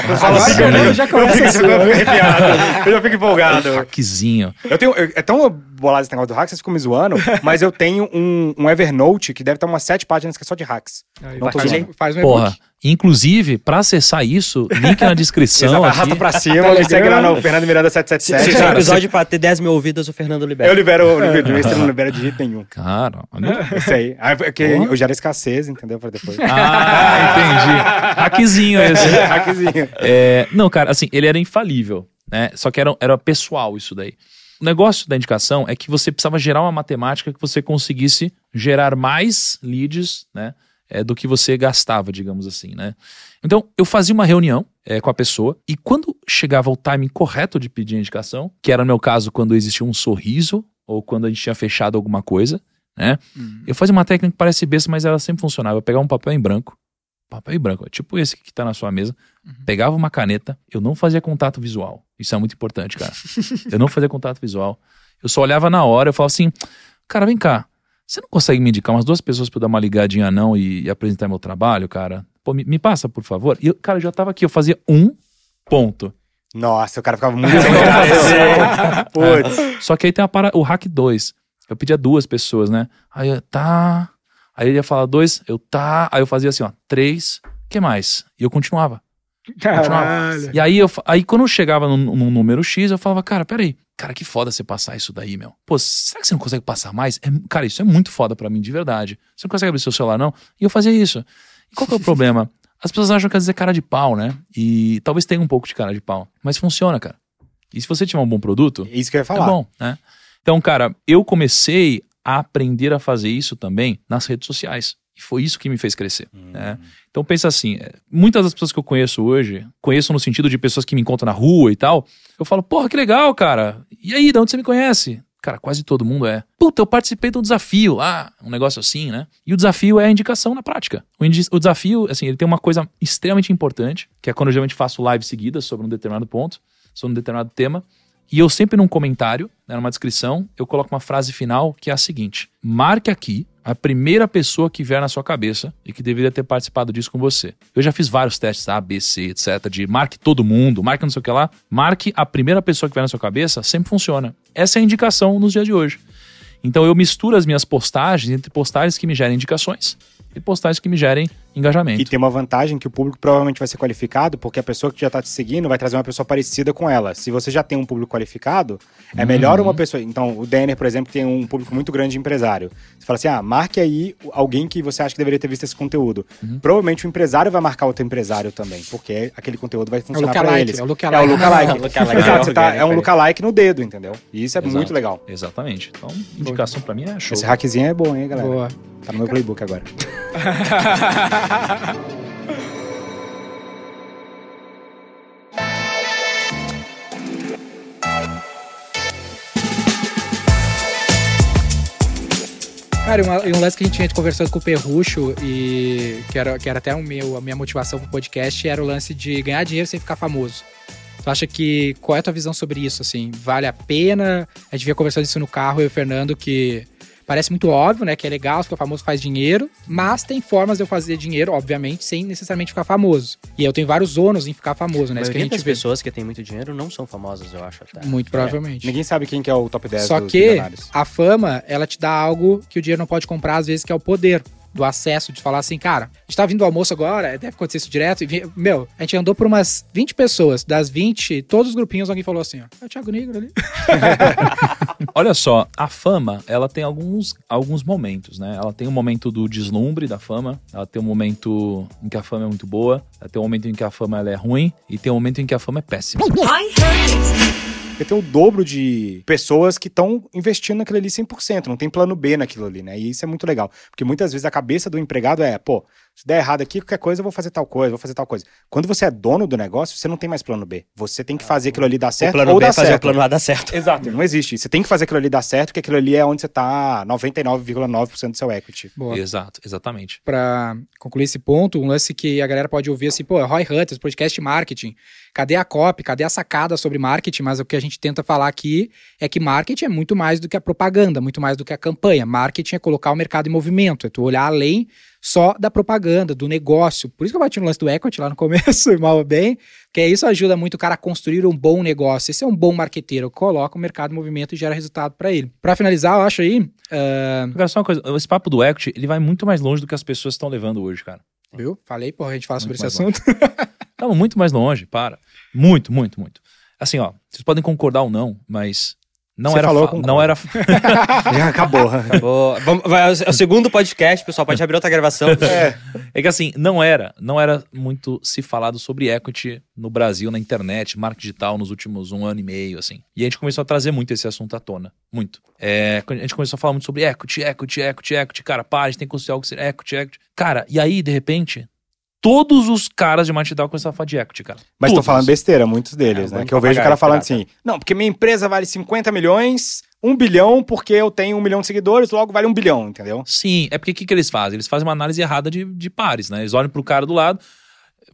Eu falo assim, eu já começo fico, eu fico arrepiado. Eu já fico empolgado. O hackzinho. Eu tenho, eu- é tão bolado esse negócio do hack, vocês ficam me zoando, mas eu tenho um, um Evernote que deve ter umas sete páginas que é só de hacks. Não tô faz, faz um Porra. e-book. Inclusive, para acessar isso, link na descrição Exato, aqui. arrasta pra cima, me segue lá no Fernando Miranda Se, 777. se cara, o episódio pra ter 10 mil ouvidas, o Fernando libera. Eu libero o livro esse não libera de jeito nenhum. Cara, olha. Isso aí. Ah, porque Porra. eu gero escassez, entendeu? Pra depois. Ah, entendi. Hackzinho esse. Hackzinho. É, não, cara, assim, ele era infalível, né? Só que era, era pessoal isso daí. O negócio da indicação é que você precisava gerar uma matemática que você conseguisse gerar mais leads, né? É, do que você gastava, digamos assim, né? Então, eu fazia uma reunião é, com a pessoa e quando chegava o timing correto de pedir a indicação, que era no meu caso quando existia um sorriso ou quando a gente tinha fechado alguma coisa, né? Eu fazia uma técnica que parece besta, mas ela sempre funcionava. Eu pegava um papel em branco, papel em branco, tipo esse que tá na sua mesa, pegava uma caneta, eu não fazia contato visual. Isso é muito importante, cara. eu não fazia contato visual. Eu só olhava na hora, eu falava assim, cara, vem cá, você não consegue me indicar umas duas pessoas pra eu dar uma ligadinha não e, e apresentar meu trabalho, cara? Pô, me, me passa, por favor. E eu, cara, eu já tava aqui, eu fazia um ponto. Nossa, o cara ficava muito graça. Putz. Só que aí tem a para... o hack 2. Eu pedia duas pessoas, né? Aí eu, tá. Aí ele ia falar dois, eu tá. Aí eu fazia assim, ó, três, que mais? E eu continuava. Caralho. E aí, eu, aí quando eu chegava num, num número X, eu falava, cara, peraí, cara, que foda você passar isso daí, meu. Pô, será que você não consegue passar mais? É- cara, isso é muito foda pra mim, de verdade. Você não consegue abrir seu celular, não? E eu fazia isso. E qual que é o problema? As pessoas acham que às vezes é cara de pau, né? E talvez tenha um pouco de cara de pau. Mas funciona, cara. E se você tiver um bom produto, É Isso que eu ia é falar. bom, né? Então, cara, eu comecei a aprender a fazer isso também nas redes sociais. E foi isso que me fez crescer. né? Então pensa assim, é, muitas das pessoas que eu conheço hoje, conheço no sentido de pessoas que me encontram na rua e tal, eu falo, porra, que legal, cara. E aí, de onde você me conhece? Cara, quase todo mundo é. Puta, eu participei de um desafio lá, um negócio assim, né? E o desafio é a indicação na prática. O, o desafio, assim, ele tem uma coisa extremamente importante, que é quando eu geralmente faço live seguidas sobre um determinado ponto, sobre um determinado tema. E eu sempre num comentário, né, numa descrição, eu coloco uma frase final que é a seguinte: marque aqui a primeira pessoa que vier na sua cabeça e que deveria ter participado disso com você. Eu já fiz vários testes A, B, C, etc. De marque todo mundo, marque não sei o que lá. Marque a primeira pessoa que vier na sua cabeça, sempre funciona. Essa é a indicação nos dias de hoje. Então eu misturo as minhas postagens entre postagens que me gerem indicações e postagens que me gerem engajamento. E tem uma vantagem que o público provavelmente vai ser qualificado, porque a pessoa que já tá te seguindo vai trazer uma pessoa parecida com ela. Se você já tem um público qualificado, é melhor Uhum. uma pessoa. Então, o Denner, por exemplo, tem um público muito grande de empresário. Você fala assim: ah, marque aí alguém que você acha que deveria ter visto esse conteúdo. Uhum. Provavelmente o empresário vai marcar outro empresário também, porque aquele conteúdo vai funcionar pra lookalike, eles. é o lookalike. É o lookalike. Lookalike Exato, você tá- é um lookalike no dedo, entendeu? E isso é Exato. muito legal. Exatamente. Então, indicação pra mim é show. Esse hackzinho é bom, hein, galera? Boa. Tá no meu playbook agora. Cara, e um lance que a gente tinha conversando com o Perrucho e que era, que era até o meu, a minha motivação pro podcast era o lance de ganhar dinheiro sem ficar famoso. Tu acha que qual é a tua visão sobre isso assim? Vale a pena? A gente vinha conversando isso no carro eu e o Fernando que parece muito óbvio, né, que é legal, ficar famoso faz dinheiro, mas tem formas de eu fazer dinheiro, obviamente, sem necessariamente ficar famoso. E eu tenho vários ônus em ficar famoso, né? Isso que a maioria gente das vê. pessoas que têm muito dinheiro não são famosas, eu acho até. Muito provavelmente. Ninguém sabe quem que é o top 10 Só dos que milionários. a fama, ela te dá algo que o dinheiro não pode comprar, às vezes, que é o poder do acesso, de falar assim, cara, a gente tá vindo do almoço agora, deve acontecer isso direto. E, meu, a gente andou por umas 20 pessoas. Das 20, todos os grupinhos, alguém falou assim, ó, é o Thiago Negro ali. Olha só, a fama, ela tem alguns, alguns momentos, né? Ela tem o momento do deslumbre da fama, ela tem um momento em que a fama é muito boa, ela tem um momento em que a fama ela é ruim e tem um momento em que a fama é péssima. Porque tem o dobro de pessoas que estão investindo naquilo ali 100%, não tem plano B naquilo ali, né? E isso é muito legal. Porque muitas vezes a cabeça do empregado é, pô, se der errado aqui, qualquer coisa eu vou fazer tal coisa, vou fazer tal coisa. Quando você é dono do negócio, você não tem mais plano B. Você tem que fazer aquilo ali dar O certo plano ou B dar é fazer certo. o plano A dar certo. Exato, não existe. Você tem que fazer aquilo ali dar certo, porque aquilo ali é onde você tá 99,9% do seu equity. Boa. Exato, exatamente. Pra concluir esse ponto, um lance que a galera pode ouvir assim, pô, Roy Hunters, podcast marketing. Cadê a copy? Cadê a sacada sobre marketing? Mas o que a gente tenta falar aqui é que marketing é muito mais do que a propaganda, muito mais do que a campanha. Marketing é colocar o mercado em movimento, é tu olhar além só da propaganda, do negócio. Por isso que eu bati no lance do equity lá no começo, mal ou bem, porque isso ajuda muito o cara a construir um bom negócio. Esse é um bom marqueteiro, coloca o mercado em movimento e gera resultado para ele. Pra finalizar, eu acho aí, ah, Agora, só uma coisa, esse papo do equity, ele vai muito mais longe do que as pessoas estão levando hoje, cara. viu? Falei, porra, a gente fala sobre Muito esse mais assunto. Estamos muito mais longe, para. Muito, muito, muito. Assim, ó, vocês podem concordar ou não, mas não Você era falou, concordo. não era acabou. Acabou. Vamos, vai, é o segundo podcast, pessoal. Pode abrir outra gravação. É que assim, não era, não era muito se falado sobre equity no Brasil, na internet, marketing digital nos últimos um ano e meio, assim. E a gente começou a trazer muito esse assunto à tona. Muito. É, a gente começou a falar muito sobre equity, equity, equity, equity. Cara, para, a gente tem que construir algo que seja equity, equity. Cara, e aí, de repente, todos os caras de começaram a falar de equity, cara. Mas tô Todos. falando besteira, muitos deles, É, né? Que eu vejo o cara falando assim, não, porque minha empresa vale 50 milhões, 1 bilhão, porque eu tenho um milhão de seguidores, logo vale um bilhão, entendeu? Sim, é porque o que, que eles fazem? Eles fazem uma análise errada de, de pares, né? Eles olham pro cara do lado.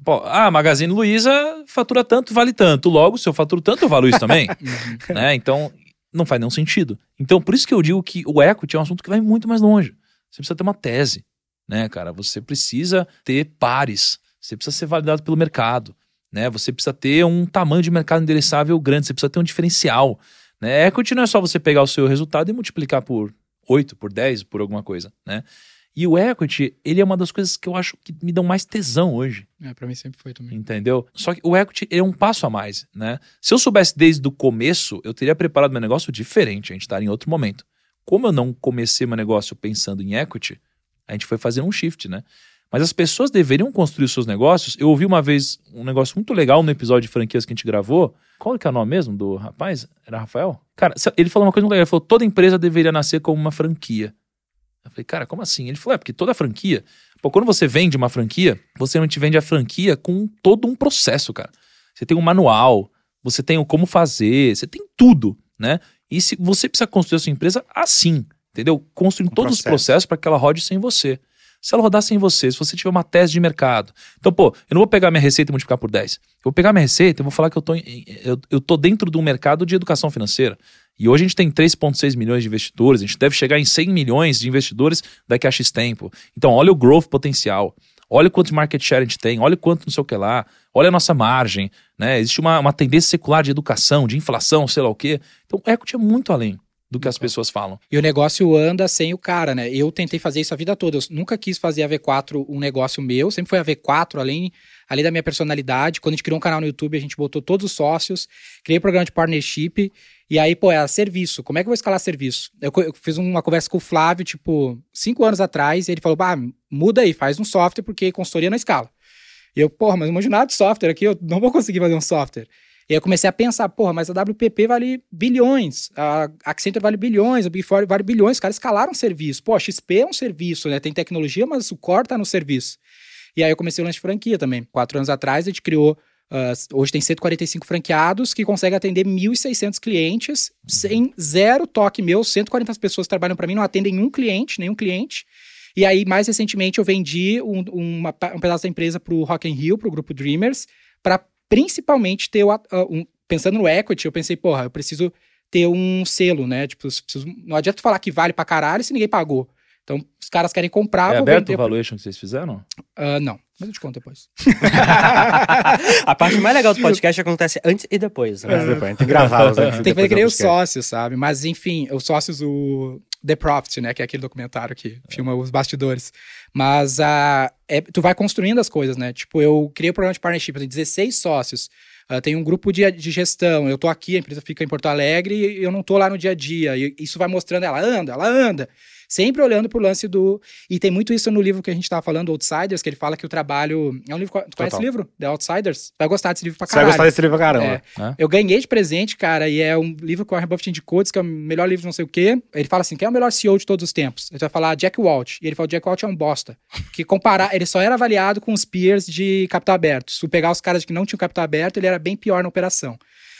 Pô, ah, Magazine Luiza fatura tanto, vale tanto. Logo, se eu faturo tanto, eu valo isso também. né? Então, não faz nenhum sentido. Então, por isso que eu digo que o equity é um assunto que vai muito mais longe. Você precisa ter uma tese, né, cara? Você precisa ter pares. Você precisa ser validado pelo mercado, né? Você precisa ter um tamanho de mercado endereçável grande. Você precisa ter um diferencial. Né? Equity não é só você pegar o seu resultado e multiplicar por 8, por 10, por alguma coisa, né? E o equity, ele é uma das coisas que eu acho que me dão mais tesão hoje, É, pra mim sempre foi também. entendeu? Só que o equity é um passo a mais, né? Se eu soubesse desde o começo, eu teria preparado meu negócio diferente, a gente estaria em outro momento. Como eu não comecei meu negócio pensando em equity, a gente foi fazendo um shift, né? Mas as pessoas deveriam construir os seus negócios. Eu ouvi uma vez um negócio muito legal no episódio de franquias que a gente gravou. Qual que é o nome mesmo do rapaz? Era Rafael? Cara, ele falou uma coisa muito legal. Ele falou: toda empresa deveria nascer como uma franquia. Eu falei, cara, como assim? Ele falou, é porque toda franquia. Pô, quando você vende uma franquia, você não te vende a franquia com todo um processo, cara. Você tem um manual, você tem o como fazer, você tem tudo, né? E se você precisa construir a sua empresa assim, entendeu? Construindo Com todos os processo. processos para que ela rode sem você. Se ela rodar sem você, se você tiver uma tese de mercado. Então, pô, eu não vou pegar minha receita e multiplicar por 10. Eu vou pegar minha receita e vou falar que eu tô, em- eu, eu tô dentro de um mercado de educação financeira. E hoje a gente tem 3,6 milhões de investidores, a gente deve chegar em 100 milhões de investidores daqui a X tempo. Então, olha o growth potencial, olha quanto market share a gente tem, olha quanto não sei o que lá, olha a nossa margem, né? Existe uma, uma tendência secular de educação, de inflação, sei lá o quê. Então, equity é muito além. Do que as pessoas falam. E o negócio anda sem o cara, né? Eu tentei fazer isso a vida toda. Eu nunca quis fazer a V4 um negócio meu, sempre foi a V4, além, além da minha personalidade. Quando a gente criou um canal no YouTube, a gente botou todos os sócios, criei um programa de partnership, e aí, pô, era serviço. Como é que eu vou escalar serviço? Eu, eu fiz uma conversa com o Flávio, tipo, cinco anos atrás, e ele falou: bah, muda aí, faz um software, porque consultoria não escala. E eu, porra, mas não manjo nada de software aqui, eu não vou conseguir fazer um software. E aí eu comecei a pensar, porra, mas a WPP vale bilhões, a Accenture vale bilhões, a Big Four vale bilhões, os caras escalaram serviço. Pô, a XP é um serviço, né? Tem tecnologia, mas o core tá no serviço. E aí eu comecei o lance de franquia também. Quatro anos atrás a gente criou, uh, hoje tem 145 franqueados que conseguem atender 1.600 clientes, sem zero toque meu, 140 pessoas trabalham para mim, não atendem nenhum cliente, nenhum cliente. E aí, mais recentemente, eu vendi um, uma, um pedaço da empresa para o Rock in Rio, para o grupo Dreamers, para principalmente ter o, uh, um, pensando no equity, eu pensei, porra, eu preciso ter um selo, né? Tipo, preciso, não adianta falar que vale pra caralho se ninguém pagou. Então, os caras querem comprar. É aberto o vender- valuation que vocês fizeram? Ah, não, mas eu te conto depois. A parte mais legal do podcast acontece antes e depois, né? Mas depois, tem que gravar Tem que ver depois que nem os sócios, sabe? Mas enfim, os sócios, o The Profit, né? Que é aquele documentário que filma os bastidores. Mas ah, é, tu vai construindo as coisas, né? Tipo, eu criei o programa de partnership, tenho 16 sócios. ah, tem um grupo de, de gestão, eu tô aqui, a empresa fica em Porto Alegre e eu não tô lá no dia a dia. E isso vai mostrando, ela anda, ela anda. Sempre olhando pro lance do. E tem muito isso no livro que a gente tava falando, Outsiders, que ele fala que o trabalho. É um livro. Tu conhece o livro? The Outsiders? Vai gostar desse livro pra Você vai gostar desse livro pra caramba. É. Eu ganhei de presente, cara, e é um livro que o Warren Buffett indicou, diz que é o melhor livro de não sei o quê. Ele fala assim, quem é o melhor CEO de todos os tempos? Ele vai falar Jack Welch. E ele fala, Jack Welch é um bosta. Que comparar, ele só era avaliado com os peers de capital aberto. Se tu pegar os caras que não tinham capital aberto, ele era bem pior na operação.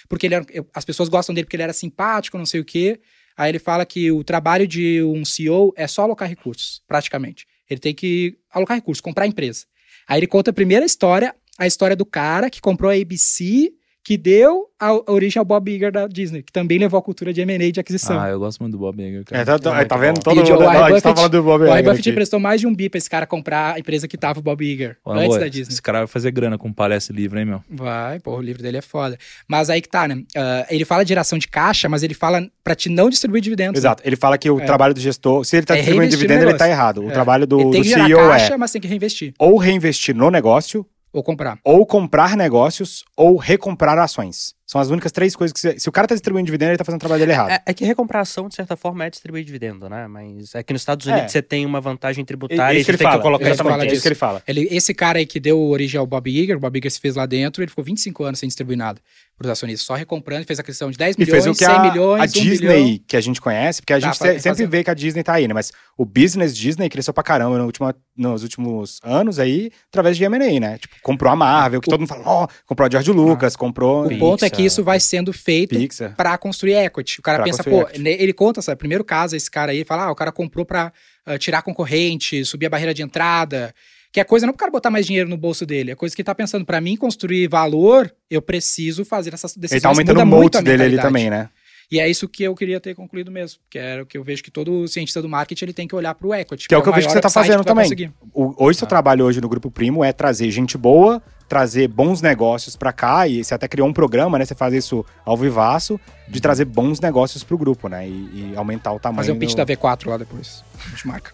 Porque ele era- as pessoas gostam dele porque ele era simpático, não sei o quê. Aí ele fala que o trabalho de um CEO é só alocar recursos, praticamente. Ele tem que alocar recursos, comprar empresa. Aí ele conta a primeira história, a história do cara que comprou a ABC, que deu a origem ao Bob Iger da Disney, que também levou a cultura de M&A de aquisição. Ah, eu gosto muito do Bob Iger, cara. É, tá, tá- É tá vendo? Todo E o mundo. Warren não, a gente tá Buffett- falando do Bob o Iger Buffett aqui. emprestou mais de um bi pra esse cara comprar a empresa que tava o Bob Iger, Ô, antes amor, da Disney. Esse cara vai fazer grana com palestra livre, hein, meu? Vai, pô, o livro dele é foda. Mas aí que tá, né? Ah, ele fala de geração de caixa, mas ele fala pra te não distribuir dividendos. Exato. Ele fala que o É. trabalho do gestor, se ele tá É distribuindo reinvestir no dividendo, ele tá errado. O É. trabalho do, Ele tem do CEO caixa, é mas tem que reinvestir. ou reinvestir no negócio, Ou comprar. ou comprar negócios, ou recomprar ações. São as únicas três coisas que. Se, se o cara tá distribuindo dividendo, ele tá fazendo o trabalho dele errado. É, é que recomprar ação, de certa forma, é distribuir dividendo, né? Mas é que nos Estados É. Unidos você tem uma vantagem É tributária e isso que ele tem fala. que colocar Ele isso fala é disso. isso que ele fala. Ele, esse cara aí que deu origem ao Bob Iger, o Bob Iger se fez lá dentro, ele ficou 25 anos sem distribuir nada pros acionistas, só recomprando, fez a questão de 10 E milhões, fez o que 100 a, milhões, a 1 Disney, bilhão. que a gente conhece, porque a gente se- sempre vê que a Disney tá aí, né? Mas o business Disney cresceu pra caramba no último, nos últimos anos aí, através de M&A, né? Tipo, comprou a Marvel, que todo mundo fala, ó, comprou a George Lucas, comprou... O ponto é que isso vai sendo feito Pixar. pra construir equity. O cara Pra pensa, pô, equity. ele conta, sabe, primeiro caso, esse cara aí, fala, ah, o cara comprou pra ah, tirar concorrente, subir a barreira de entrada, que é coisa não pro cara botar mais dinheiro no bolso dele, é coisa que ele tá pensando, pra mim construir valor, eu preciso fazer essas decisões. Ele tá aumentando o a dele ali também, né? E é isso que eu queria ter concluído mesmo, que era o que eu vejo que todo cientista do marketing ele tem que olhar pro equity. Que é o que eu vejo que você tá upside fazendo também. O, hoje, seu trabalho hoje no Grupo Primo é trazer gente boa, trazer bons negócios pra cá, e você até criou um programa, né? Você faz isso ao vivaço, de trazer bons negócios pro grupo, né? E, e aumentar o tamanho Fazer um pitch do... da V4 lá depois. A gente marca.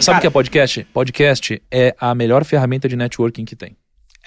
Sabe o que é podcast? Podcast é a melhor ferramenta de networking que tem.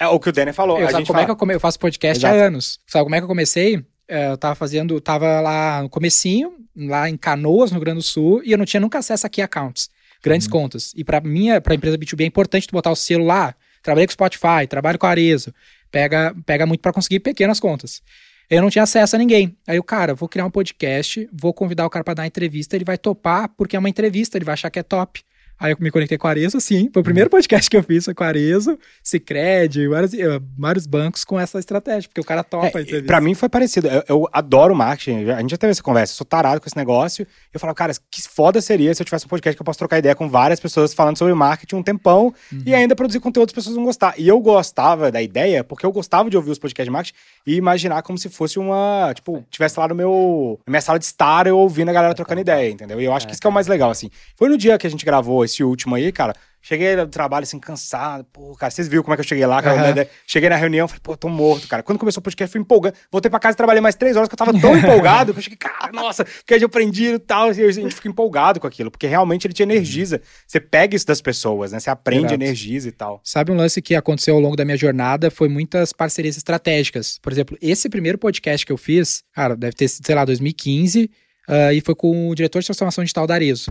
É o que o Danny falou. Eu, a sabe gente como é fala- que eu, come... eu faço podcast Exato. há anos? Sabe como é que eu comecei? É, Eu tava fazendo, tava lá no comecinho, lá em Canoas, no Rio Grande do Sul, e eu não tinha nunca acesso a key accounts, grandes contas. E pra minha, pra empresa B2B é importante tu botar o selo lá. Trabalhei com Spotify, trabalho com Arezo. Pega, pega muito pra conseguir pequenas contas. Eu não tinha acesso a ninguém. Aí o cara, vou criar um podcast, vou convidar o cara pra dar uma entrevista, ele vai topar porque é uma entrevista, ele vai achar que é top. Aí eu me conectei com a Arezo, sim. Foi o primeiro podcast que eu fiz foi com a Arezo, Cicred, vários, eh, vários bancos com essa estratégia, porque o cara topa a É, pra mim foi parecido. Eu, eu adoro marketing. A gente já teve essa conversa. Eu sou tarado com esse negócio. Eu falo, cara, que foda seria se eu tivesse um podcast que eu posso trocar ideia com várias pessoas falando sobre marketing um tempão e ainda produzir conteúdo que as pessoas vão gostar. E eu gostava da ideia porque eu gostava de ouvir os podcasts de marketing e imaginar como se fosse uma. Tipo, tivesse lá no meu. Na minha sala de estar eu ouvindo a galera trocando ideia, entendeu? E eu acho que isso que é o mais legal, assim. Foi no dia que a gente gravou esse último aí, cara. Cheguei do trabalho, assim, cansado. Pô, cara, vocês viram como é que eu cheguei lá, cara? Né? Cheguei na reunião, falei, pô, tô morto, cara. Quando começou o podcast, fui empolgando. Voltei pra casa e trabalhei mais três horas, que eu tava tão empolgado, que eu cheguei, cara, nossa, que eu aprendi e tal. E a gente fica empolgado com aquilo, porque realmente ele te energiza. Você pega isso das pessoas, né? Você aprende, Exato. energiza e tal. Sabe um lance que aconteceu ao longo da minha jornada? Foi muitas parcerias estratégicas. Por exemplo, esse primeiro podcast que eu fiz, cara, deve ter sido, sei lá, 2015, ah, e foi com o diretor de transformação digital da Arezo.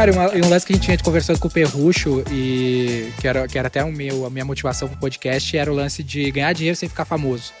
Cara, uma- um lance que a gente tinha conversando com o Perrucho, e que era, que era até o meu, a minha motivação pro podcast, era o lance de ganhar dinheiro sem ficar famoso.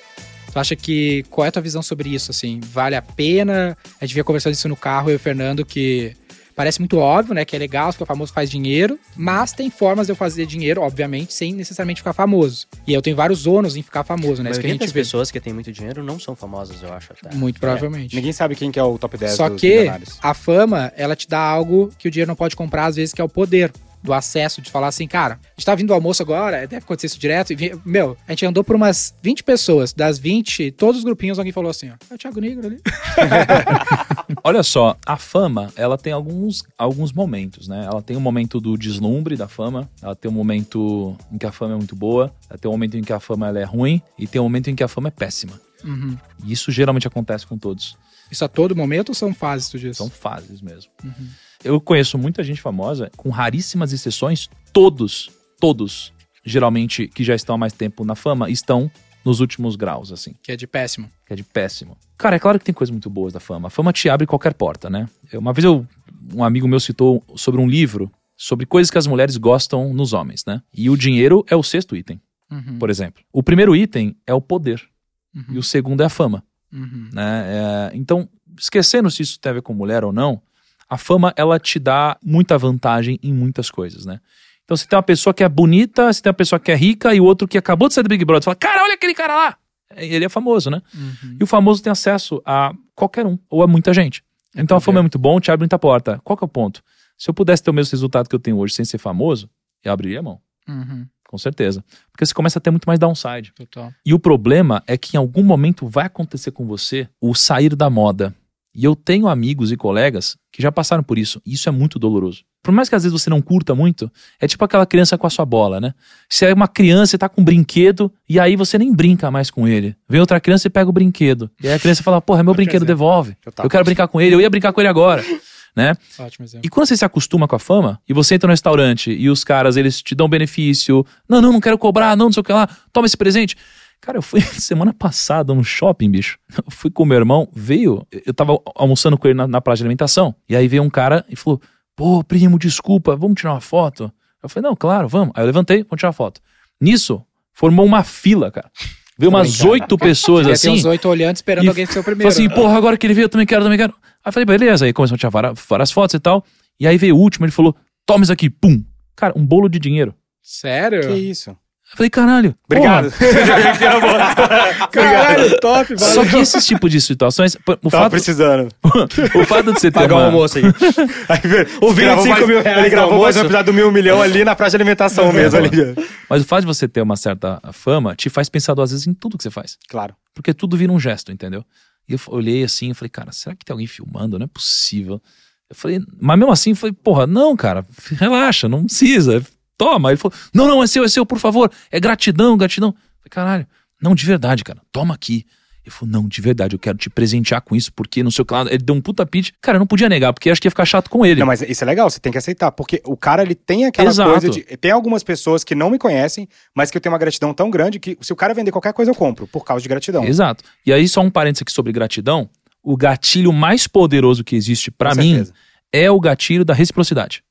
Tu acha que. Qual é a tua visão sobre isso? Assim, vale a pena? A gente vinha conversando isso no carro, eu e o Fernando, que parece muito óbvio, né? Que é legal, ficar famoso faz dinheiro, mas tem formas de eu fazer dinheiro, obviamente, sem necessariamente ficar famoso. E eu tenho vários ônus em ficar famoso, né? Isso que a maioria gente das vê. pessoas que têm muito dinheiro não são famosas, eu acho. Até. Muito provavelmente. Ninguém sabe quem que é o top 10 Só dos que milionários. a fama, ela te dá algo que o dinheiro não pode comprar, às vezes, que é o poder do acesso, de falar assim, cara, a gente tá vindo do almoço agora, deve acontecer isso direto. E, meu, a gente andou por umas 20 pessoas. Das 20, todos os grupinhos, alguém falou assim, ó, é o Thiago Negro ali. Olha só, a fama, ela tem alguns, alguns momentos, né? Ela tem o momento do deslumbre da fama, ela tem um momento em que a fama é muito boa, ela tem um momento em que a fama ela é ruim e tem um momento em que a fama é péssima. Uhum. E isso geralmente acontece com todos. Isso a todo momento ou são fases, tu diz? São fases mesmo. Eu conheço muita gente famosa, com raríssimas exceções, todos, todos, geralmente que já estão há mais tempo na fama, estão nos últimos graus, assim, Que é de péssimo. que é de péssimo. Cara, é claro que tem coisas muito boas da fama. A fama te abre qualquer porta, né? Eu- Uma vez eu, um amigo meu citou sobre um livro sobre coisas que as mulheres gostam nos homens, né? E o dinheiro é o sexto item, Uhum. por exemplo. O primeiro item é o poder Uhum. e o segundo é a fama Uhum. né? É, então, esquecendo se isso tem a ver com mulher ou não, a fama ela te dá muita vantagem em muitas coisas, né? Então, você tem uma pessoa que é bonita, você tem uma pessoa que é rica e o outro que acabou de sair do Big Brother, fala, cara, olha aquele cara lá! Ele é famoso, né? Uhum. E o famoso tem acesso a qualquer um, ou a muita gente. Então a fama é muito bom, te abre muita porta. Qual que é o ponto? Se eu pudesse ter o mesmo resultado que eu tenho hoje sem ser famoso, eu abriria a mão, Uhum. com certeza. Porque você começa a ter muito mais downside. Total. E o problema é que em algum momento vai acontecer com você o sair da moda. E eu tenho amigos e colegas que já passaram por isso. E isso é muito doloroso. Por mais que às vezes você não curta muito, é tipo aquela criança com a sua bola, né? Você é uma criança e tá com um brinquedo, e aí você nem brinca mais com ele. Vem outra criança e pega o brinquedo. E aí a criança fala, porra, é meu brinquedo, exemplo. devolve. Total. Eu quero brincar com ele, eu ia brincar com ele agora. Né? Ótimo exemplo. E quando você se acostuma com a fama, e você entra no restaurante e os caras, eles te dão benefício. Não, não, não quero cobrar, não, não sei o que lá. Toma esse presente. Cara, eu fui semana passada no shopping, bicho. Eu fui com meu irmão, veio. Eu tava almoçando com ele na, na praça de alimentação. E aí veio um cara e falou: Pô, primo, desculpa, vamos tirar uma foto? Eu falei: Não, claro, vamos. Aí eu levantei, vamos tirar uma foto. Nisso, formou uma fila, cara. Veio umas oito pessoas assim. uns oito olhando esperando E alguém ser o primeiro. Falei assim, né? porra, agora que ele veio, eu também quero, também quero. Aí eu falei, beleza. Aí começou a tirar várias, várias fotos e tal. E aí veio o último, ele falou, toma isso aqui, pum. Cara, um bolo de dinheiro. Sério? Que isso? Eu falei, caralho. Obrigado. Caralho, top, valeu. Só que esse tipo de situações, o Tava fato, precisando. o fato de você ter Pagar o uma... almoço aí. Aí, o gravou mais- Ele gravou mais um episódio do Mil Milhão ali na praça de alimentação mesmo. Ali. Mas o fato de você ter uma certa fama te faz pensar duas vezes em tudo que você faz. Claro. Porque tudo vira um gesto, entendeu? E eu olhei assim e falei, cara, será que tem alguém filmando? Não é possível. Eu falei, mas mesmo assim, eu falei, porra, não, cara, relaxa, não precisa. Toma. Ele falou, não, não, é seu, é seu, por favor. É gratidão, gratidão. Eu falei, caralho, não, de verdade, cara, toma aqui. Ele falou, não, de verdade, eu quero te presentear com isso, porque não sei o que lá. Ele deu um puta pitch. Cara, eu não podia negar, porque acho que ia ficar chato com ele. Não, mas isso é legal, você tem que aceitar, porque o cara ele tem aquela Exato. coisa de. Tem algumas pessoas que não me conhecem, mas que eu tenho uma gratidão tão grande que se o cara vender qualquer coisa eu compro, por causa de gratidão. Exato. E aí, só um parênteses aqui sobre gratidão. O gatilho mais poderoso que existe pra Com mim é o gatilho da reciprocidade.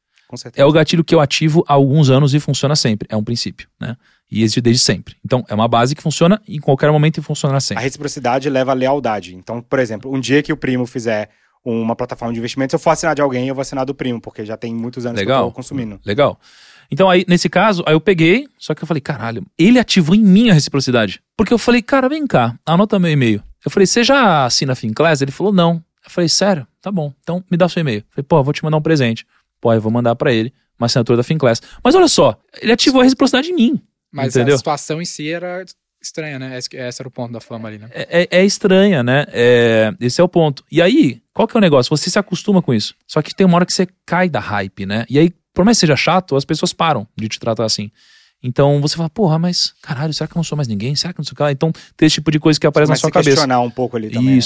É o gatilho que eu ativo há alguns anos e funciona sempre. É um princípio, né? E existe desde sempre. Então, é uma base que funciona em qualquer momento e funciona A sempre. reciprocidade leva a lealdade. Então, por exemplo, um dia que o primo fizer uma plataforma de investimentos, se eu for assinar de alguém, eu vou assinar do primo, porque já tem muitos anos que eu Legal. tô consumindo. Legal. Então, aí, nesse caso, aí eu peguei, só que eu falei, caralho, ele ativou em mim a reciprocidade. Porque eu falei, cara, vem cá, anota meu e-mail. Eu falei, você já assina a Finclass? Ele falou, não. Eu falei, sério? Tá bom, então me dá seu e-mail. Eu falei, pô, vou te mandar um presente. Pô, eu vou mandar pra ele uma assinatura da Finclass. Mas olha só, ele ativou a reciprocidade em mim. Mas Entendeu? a situação em si era Estranha, né? Esse, esse era o ponto da fama ali, né? é, é- é estranha, né? É, esse é o ponto. E aí, qual que é o negócio? Você se acostuma com isso. Só que tem uma hora que você cai da hype, né? E aí, por mais que seja chato, as pessoas param de te tratar assim. Então você fala, porra, mas caralho, será que eu não sou mais ninguém? Será que não sei o que lá? Então tem esse tipo de coisa que aparece Começa na sua cabeça. questionar um pouco ali também. né?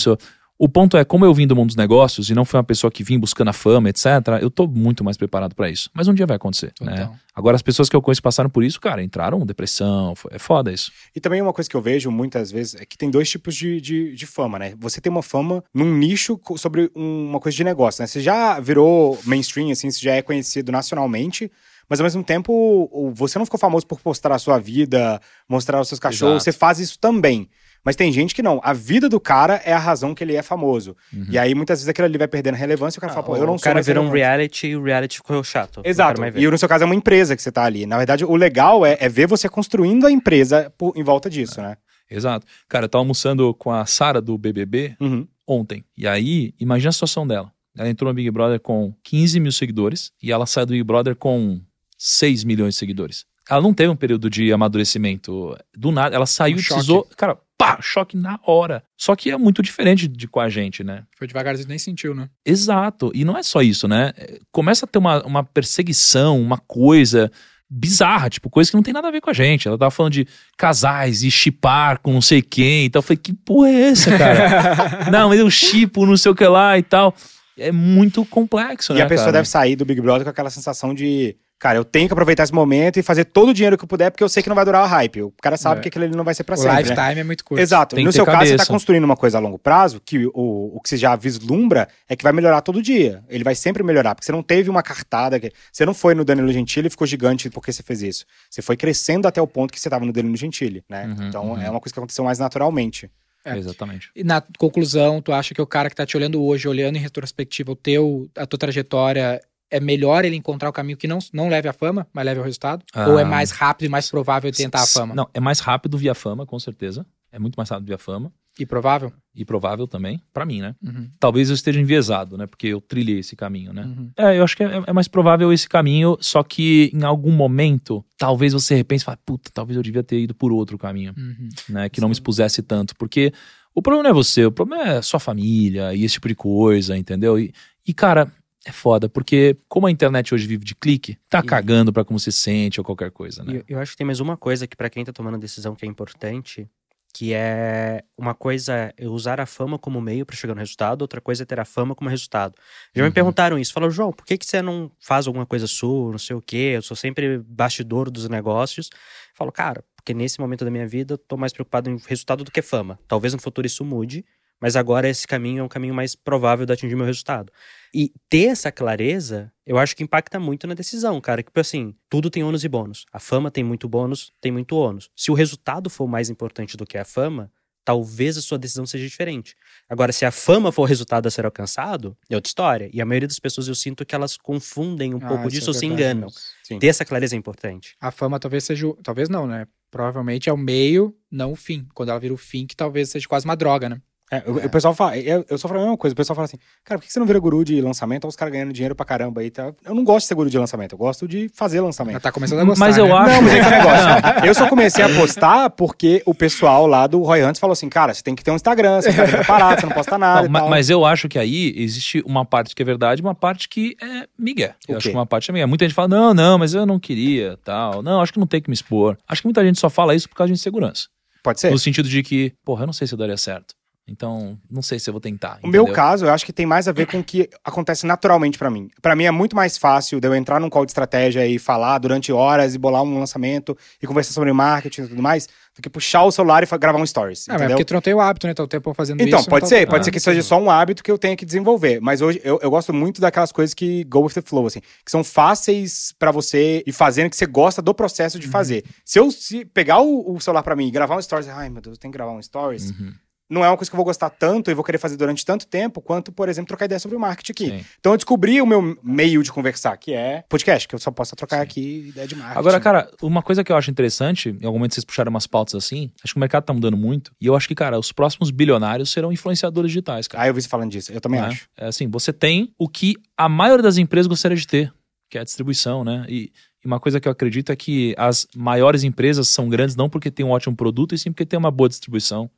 O ponto é, como eu vim do mundo dos negócios e não fui uma pessoa que vim buscando a fama, etc., eu tô muito mais preparado pra isso. Mas um dia vai acontecer, né? Total. Agora, as pessoas que eu conheço passaram por isso, cara, entraram depressão, foi- é foda isso. E também uma coisa que eu vejo muitas vezes é que tem dois tipos de, de, de fama, né? Você tem uma fama num nicho sobre um- uma coisa de negócio, né? Você já virou mainstream, assim, você já é conhecido nacionalmente, mas ao mesmo tempo você não ficou famoso por postar a sua vida, mostrar os seus cachorros, Exato. você faz isso também. Mas tem gente que não. A vida do cara é a razão que ele é famoso. E aí, muitas vezes, aquilo ali vai perdendo relevância e o cara fala, pô, eu não o sou cara mais virou um reality e o reality ficou chato. Exato. quero mais ver. E no seu caso é uma empresa que você tá ali. Na verdade, o legal é, é ver você construindo a empresa por- em volta disso, né? Exato. Cara, eu tava almoçando com a Sara do BBB Uhum. ontem. E aí, imagina a situação dela. Ela entrou no Big Brother com 15 mil seguidores e ela sai do Big Brother com 6 milhões de seguidores. Ela não teve um período de amadurecimento. Do nada, ela saiu Um e precisou. Cara, pá, choque na hora. Só que é muito diferente de com a gente, né? Foi devagarzinho, nem sentiu, né? Exato. E não é só isso, né? Começa a ter uma, uma perseguição, uma coisa bizarra, tipo, coisa que não tem nada a ver com a gente. Ela tava falando de casais e chipar com não sei quem. Então eu falei, que porra é essa, cara? não, mas eu chipo, não sei o que lá e tal. É muito complexo, E né? a pessoa cara? deve sair do Big Brother com aquela sensação de, cara, eu tenho que aproveitar esse momento e fazer todo o dinheiro que eu puder, porque eu sei que não vai durar o hype. O cara sabe É. que aquilo ali não vai ser pra o sempre. né? lifetime é muito curto. Exato. Tem no seu caso, você tá construindo uma coisa a longo prazo que o, o que você já vislumbra é que vai melhorar todo dia. Ele vai sempre melhorar, porque você não teve uma cartada. Que, você não foi no Danilo Gentili e ficou gigante porque você fez isso. Você foi crescendo até o ponto que você tava no Danilo Gentili, né? Uhum, então uhum. é uma coisa que aconteceu mais naturalmente. É. Exatamente. E na conclusão, tu acha que o cara que tá te olhando hoje, olhando em retrospectiva o teu, a tua trajetória, é melhor ele encontrar o caminho que não, não leve à fama, mas leve ao resultado? Ah. Ou é mais rápido e mais provável tentar a fama? Não, é mais rápido via fama, com certeza. É muito mais rápido via fama. E provável? E provável também, pra mim, né? Uhum. Talvez eu esteja enviesado, né? Porque eu trilhei esse caminho, né? Uhum. É, eu acho que é, é mais provável esse caminho, só que em algum momento, talvez você repense e fale, puta, talvez eu devia ter ido por outro caminho, Uhum. né? Que não me expusesse tanto. Porque o problema não é você, o problema é sua família e esse tipo de coisa, entendeu? E, e cara, é foda, porque como a internet hoje vive de clique, tá E- cagando pra como você sente ou qualquer coisa, né? eu, eu acho que tem mais uma coisa que pra quem tá tomando decisão que é importante, que é uma coisa é usar a fama como meio pra chegar no resultado, outra coisa é ter a fama como resultado. Já Uhum. me perguntaram isso, falaram, João, por que, que você não faz alguma coisa sua, não sei o quê, eu sou sempre bastidor dos negócios. Eu falo, cara, porque nesse momento da minha vida eu tô mais preocupado em resultado do que fama. Talvez no futuro isso mude, mas agora esse caminho é um caminho mais provável de atingir meu resultado. E ter essa clareza, eu acho que impacta muito na decisão, cara. Que, tipo assim, tudo tem ônus e bônus. A fama tem muito bônus, tem muito ônus. Se o resultado for mais importante do que a fama, talvez a sua decisão seja diferente. Agora, se a fama for o resultado a ser alcançado, é outra história. E a maioria das pessoas eu sinto que elas confundem um Ah, pouco isso disso é ou se enganam. Sim. Ter essa clareza é importante. A fama talvez seja. o- Talvez não, né? Provavelmente é o meio, não o fim. Quando ela vira o fim, que talvez seja quase uma droga, né? É, o, o pessoal fala, eu, eu só falo a mesma coisa, o pessoal fala assim, cara, por que você não vira guru de lançamento? Olha os caras ganhando dinheiro pra caramba aí. Tá? Eu não gosto de ser guru de lançamento, eu gosto de fazer lançamento. tá começando a gostar. Mas eu né? acho. Não, mas aí que é negócio. Eu só comecei a postar porque o pessoal lá do Roy Hunt falou assim, cara, você tem que ter um Instagram, você tá preparado, você não posta nada Não, e mas eu acho que aí existe uma parte que é verdade e uma parte que é migué. Eu acho que uma parte é migué. Muita gente fala, não, não, mas eu não queria, tal. Não, acho que não tem que me expor. Acho que muita gente só fala isso por causa de insegurança. Pode ser? No sentido de que, porra, eu não sei se eu daria certo. Então, não sei se eu vou tentar. O meu caso, eu acho que tem mais a ver com o que acontece naturalmente pra mim. Pra mim é muito mais fácil de eu entrar num call de estratégia e falar durante horas e bolar um lançamento e conversar sobre marketing e tudo mais, do que puxar o celular e gravar um stories. Ah, mas é entendeu? porque tu não tem o hábito, né? Tá o tempo fazendo Então, isso. pode não ser, tá- pode Ah, ser que seja só um hábito que eu tenha que desenvolver. Mas hoje eu, eu gosto muito daquelas coisas que go with the flow, assim, que são fáceis pra você ir fazendo, que você gosta do processo Uhum. de fazer. Se eu se pegar o, o celular pra mim e gravar um stories, ai meu Deus, eu tenho que gravar um stories, Uhum. Não é uma coisa que eu vou gostar tanto e vou querer fazer durante tanto tempo quanto, por exemplo, trocar ideia sobre o marketing aqui. Sim. Então eu descobri o meu meio de conversar, que é podcast, que eu só posso trocar aqui ideia de marketing. Agora, cara, uma coisa que eu acho interessante, em algum momento vocês puxaram umas pautas assim, acho que o mercado tá mudando muito. E eu acho que, cara, os próximos bilionários serão influenciadores digitais, cara. Ah, eu vi você falando disso, eu também né? acho. É assim, você tem o que a maioria das empresas gostaria de ter, que é a distribuição, né? E, E uma coisa que eu acredito é que as maiores empresas são grandes não porque tem um ótimo produto, e sim porque tem uma boa distribuição.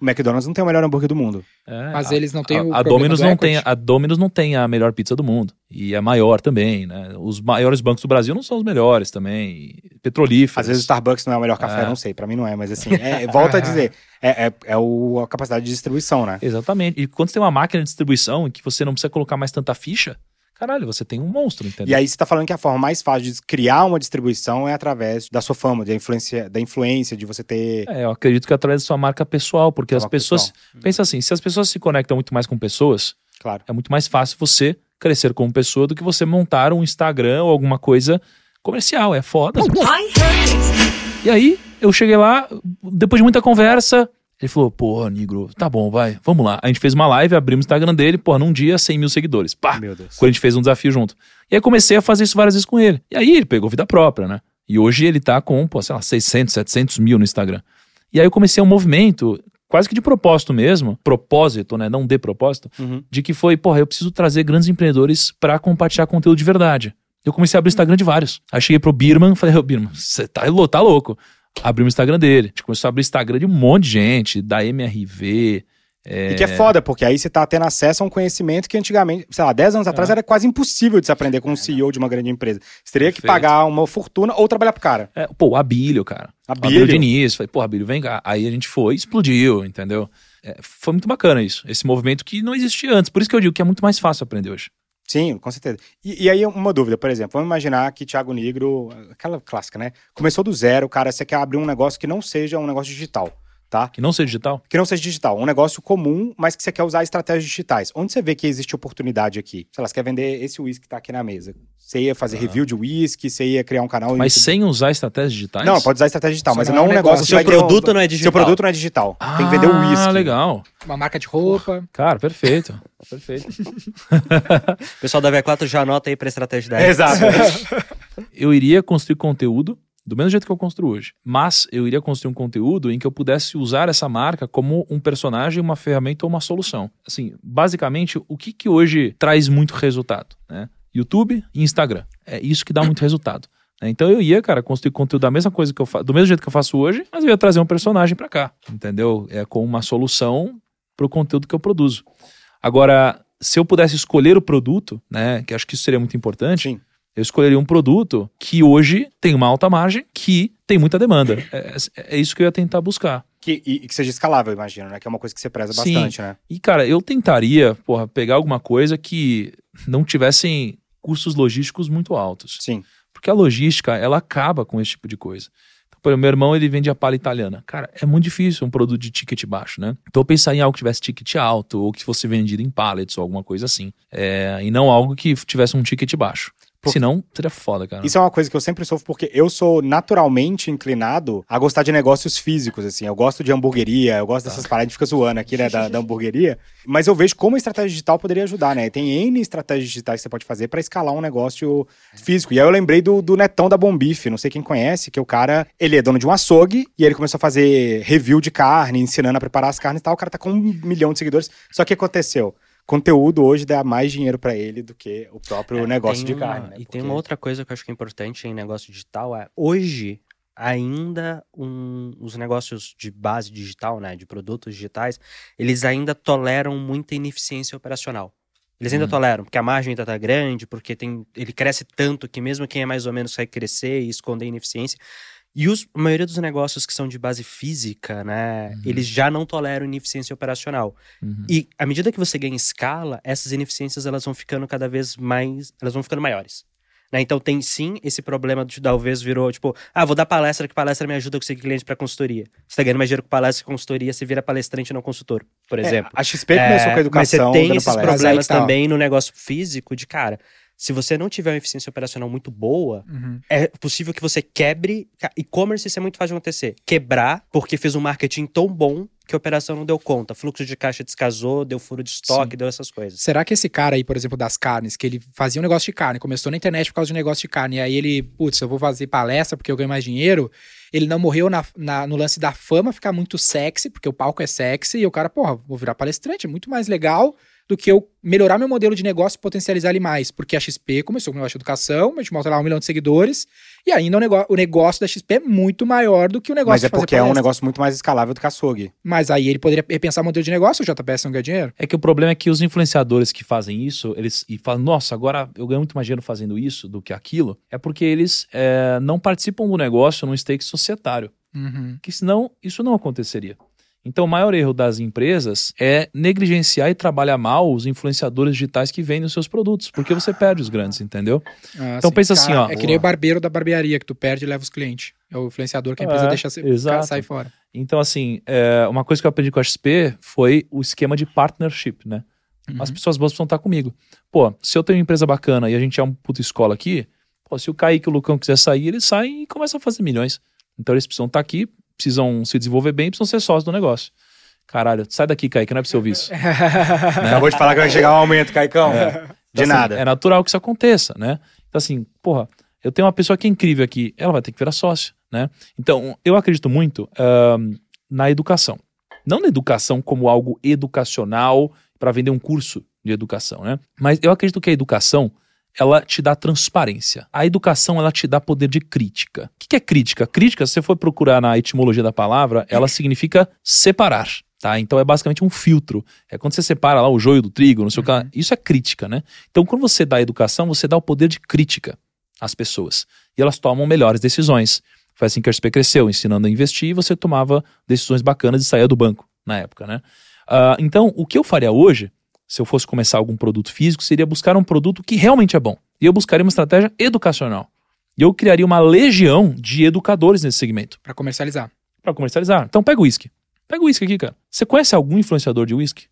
O McDonald's não tem o melhor hambúrguer do mundo. É, Mas a- eles não têm a, o a Domino's do não tem a Domino's não tem a melhor pizza do mundo e é maior também, né? Os maiores bancos do Brasil não são os melhores também, petrolíferos. Às vezes o Starbucks não é o melhor café, É. não sei, pra mim não é, mas assim, é, volta a dizer, é, é, é o, a capacidade de distribuição, né? Exatamente. E quando você tem uma máquina de distribuição em que você não precisa colocar mais tanta ficha, caralho, você tem um monstro, entendeu? E aí você tá falando que a forma mais fácil de criar uma distribuição é através da sua fama, da influência, da influência de você ter. É, eu acredito que é através da sua marca pessoal, porque as pessoas. Pensa assim, se as pessoas se conectam muito mais com pessoas, Claro. é muito mais fácil você crescer como pessoa do que você montar um Instagram ou alguma coisa comercial. É foda. E aí, eu cheguei lá, depois de muita conversa, ele falou, porra, Negro, tá bom, vai, vamos lá. A gente fez uma live, abrimos o Instagram dele, porra, num dia, 100 mil seguidores. Pá! Meu Deus. Quando a gente fez um desafio junto. E aí comecei a fazer isso várias vezes com ele. E aí ele pegou vida própria, né? E hoje ele tá com, pô, sei lá, 600, 700 mil no Instagram. E aí eu comecei um movimento, quase que de propósito mesmo, propósito, né? Não de propósito, Uhum. de que foi, porra, eu preciso trazer grandes empreendedores pra compartilhar conteúdo de verdade. Eu comecei a abrir o Instagram de vários. Aí cheguei pro Birman, falei, ô Birman, você tá, tá louco. Abri o Instagram dele. A gente começou a abrir o Instagram de um monte de gente, da MRV. E que é foda, porque aí você tá tendo acesso a um conhecimento que antigamente, sei lá, 10 anos atrás era quase impossível de se aprender com um CEO de uma grande empresa. Você teria que Perfeito. pagar uma fortuna ou trabalhar pro cara. É, pô, o Abílio, cara. Abílio? O Abílio Diniz. Falei, pô, Abílio, vem cá. Aí a gente foi, explodiu, entendeu? É, foi muito bacana isso. Esse movimento que não existia antes. Por isso que eu digo que é muito mais fácil aprender hoje. Sim, com certeza. E, e aí, uma dúvida, por exemplo, vamos imaginar que Thiago Negro, aquela clássica, né? Começou do zero, cara, você quer abrir um negócio que não seja um negócio digital, tá? Que não seja digital. Que não seja digital, um negócio comum, mas que você quer usar estratégias digitais. Onde você vê que existe oportunidade aqui? Sei lá, você quer vender esse uísque que tá aqui na mesa. Você ia fazer review de uísque, você ia criar um canal... Mas YouTube. sem usar estratégias digitais? Não, pode usar estratégia digital, Só mas não não é um negócio negócio. Seu ter um- produto não é digital. Seu produto não é digital. Tem que vender o Ah, uísque. legal. Uma marca de roupa. Cara, perfeito. perfeito. O pessoal da V4 já anota aí pra estratégia da Exato. eu iria construir conteúdo do mesmo jeito que eu construo hoje. Mas eu iria construir um conteúdo em que eu pudesse usar essa marca como um personagem, uma ferramenta ou uma solução. Assim, basicamente, o que, que hoje traz muito resultado? Né? YouTube e Instagram. É isso que dá muito resultado. né? Então eu ia, cara, construir conteúdo da mesma coisa que eu faço, do mesmo jeito que eu faço hoje, mas eu ia trazer um personagem pra cá, entendeu? É com uma solução pro conteúdo que eu produzo. Agora, se eu pudesse escolher o produto, né, que acho que isso seria muito importante, Sim. eu escolheria um produto que hoje tem uma alta margem, que tem muita demanda. É, é isso que eu ia tentar buscar. Que, e, e que seja escalável, imagino, né? Que é uma coisa que você preza Sim. bastante, né? E, cara, eu tentaria, porra, pegar alguma coisa que não tivessem custos logísticos muito altos. Sim. Porque a logística, ela acaba com esse tipo de coisa. Então, por exemplo, meu irmão, ele vende a palha italiana. Cara, é muito difícil um produto de ticket baixo, né? Então, eu pensar em algo que tivesse ticket alto, ou que fosse vendido em pallets, ou alguma coisa assim. É, e não algo que tivesse um ticket baixo. Por- Senão, seria foda, cara. Isso é uma coisa que eu sempre sofro, porque eu sou naturalmente inclinado a gostar de negócios físicos, assim. Eu gosto de hamburgueria, eu gosto dessas paradas, a gente fica zoando aqui, né, da, da hamburgueria. Mas eu vejo como a estratégia digital poderia ajudar, né? Tem N estratégias digitais que você pode fazer pra escalar um negócio físico. E aí eu lembrei do, do Netão da Bombife, não sei quem conhece, que o cara, ele é dono de um açougue, e ele começou a fazer review de carne, ensinando a preparar as carnes e tal. O cara tá com um milhão de seguidores. Só que o que aconteceu? Conteúdo hoje dá mais dinheiro pra ele do que o próprio É, negócio tem de uma- carne. né? E tem Porque- uma outra coisa que eu acho que é importante em negócio digital é hoje ainda um- os negócios de base digital, né, de produtos digitais, eles ainda toleram muita ineficiência operacional. Eles ainda Hum. toleram, porque a margem ainda tá grande, porque tem, ele cresce tanto que mesmo quem é mais ou menos vai crescer e esconder ineficiência. E os, a maioria dos negócios que são de base física, né, Uhum. eles já não toleram ineficiência operacional. Uhum. E à medida que você ganha escala, essas ineficiências elas vão ficando cada vez mais, elas vão ficando maiores. Né? Então tem sim esse problema de talvez virou tipo, ah, vou dar palestra que palestra me ajuda a conseguir cliente para consultoria. Você tá ganhando mais dinheiro com palestra que consultoria, você vira palestrante e não consultor, por É, exemplo. a XP começou com a É, mas você educação, tem esses palestra. problemas tá, também no negócio físico de cara. Se você não tiver uma eficiência operacional muito boa, Uhum. é possível que você quebre. E-commerce isso é muito fácil de acontecer. Quebrar porque fez um marketing tão bom que a operação não deu conta. Fluxo de caixa descasou, deu furo de estoque, deu essas coisas. Será que esse cara aí, por exemplo, das carnes, que ele fazia um negócio de carne, começou na internet por causa de negócio de carne, e aí ele, putz, eu vou fazer palestra porque eu ganho mais dinheiro, ele não morreu na, na- no lance da fama ficar muito sexy, porque o palco é sexy, e o cara, porra, vou virar palestrante, é muito mais legal do que eu melhorar meu modelo de negócio e potencializar ele mais. Porque a XP começou com o negócio de educação, a gente mostra lá um milhão de seguidores, e ainda o, negócio, o negócio da XP é muito maior do que o negócio Mas de é fazer porque é um palestra. negócio muito mais escalável do que açougue. Mas aí ele poderia repensar o modelo de negócio, o JPS não ganha dinheiro. É que o problema é que os influenciadores que fazem isso, eles e falam, nossa, agora eu ganho muito mais dinheiro fazendo isso do que aquilo, é porque eles é, não participam do negócio num stake societário. Uhum. Que senão isso não aconteceria. Então, o maior erro das empresas é negligenciar e trabalhar mal os influenciadores digitais que vendem os seus produtos, porque você perde os grandes, entendeu? Ah, Então pensa assim, ó. É que nem o barbeiro da barbearia, que tu perde e leva os clientes. É o influenciador que a empresa É, deixa exato. cara sair fora. Então, assim, é, uma coisa que eu aprendi com a XP foi o esquema de partnership, né? Uhum. As pessoas boas precisam estar comigo. Pô, se eu tenho uma empresa bacana e a gente é uma puta escola aqui, pô, se o Kaique e o Lucão quiser sair, eles saem e começam a fazer milhões. Então eles precisam estar aqui, precisam se desenvolver bem, precisam ser sócios do negócio. Caralho, sai daqui, Kaique, não é pra você ouvir isso. Acabou de falar que vai chegar um aumento, Caicão. De Então, assim, nada. É natural que isso aconteça, né? Então, assim, porra, eu tenho uma pessoa que é incrível aqui, ela vai ter que virar sócio, né? Então, eu acredito muito ahn, na educação. Não na educação como algo educacional para vender um curso de educação, né? Mas eu acredito que a educação ela te dá transparência. A educação ela te dá poder de crítica. O que é crítica? Crítica, se você for procurar na etimologia da palavra, ela significa separar. Tá? Então é basicamente um filtro. É quando você separa lá o joio do trigo, não sei o que. Isso é crítica, né? Então, quando você dá educação, você dá o poder de crítica às pessoas. E elas tomam melhores decisões. Foi assim que a XP cresceu, ensinando a investir, e você tomava decisões bacanas e saía do banco na época, né? Ah, então, o que eu faria hoje, se eu fosse começar algum produto físico, seria buscar um produto que realmente é bom. E eu buscaria uma estratégia educacional. E eu criaria uma legião de educadores nesse segmento Pra comercializar. para comercializar. Então, pega o uísque. Pega o uísque aqui, cara. Você conhece algum influenciador de uísque?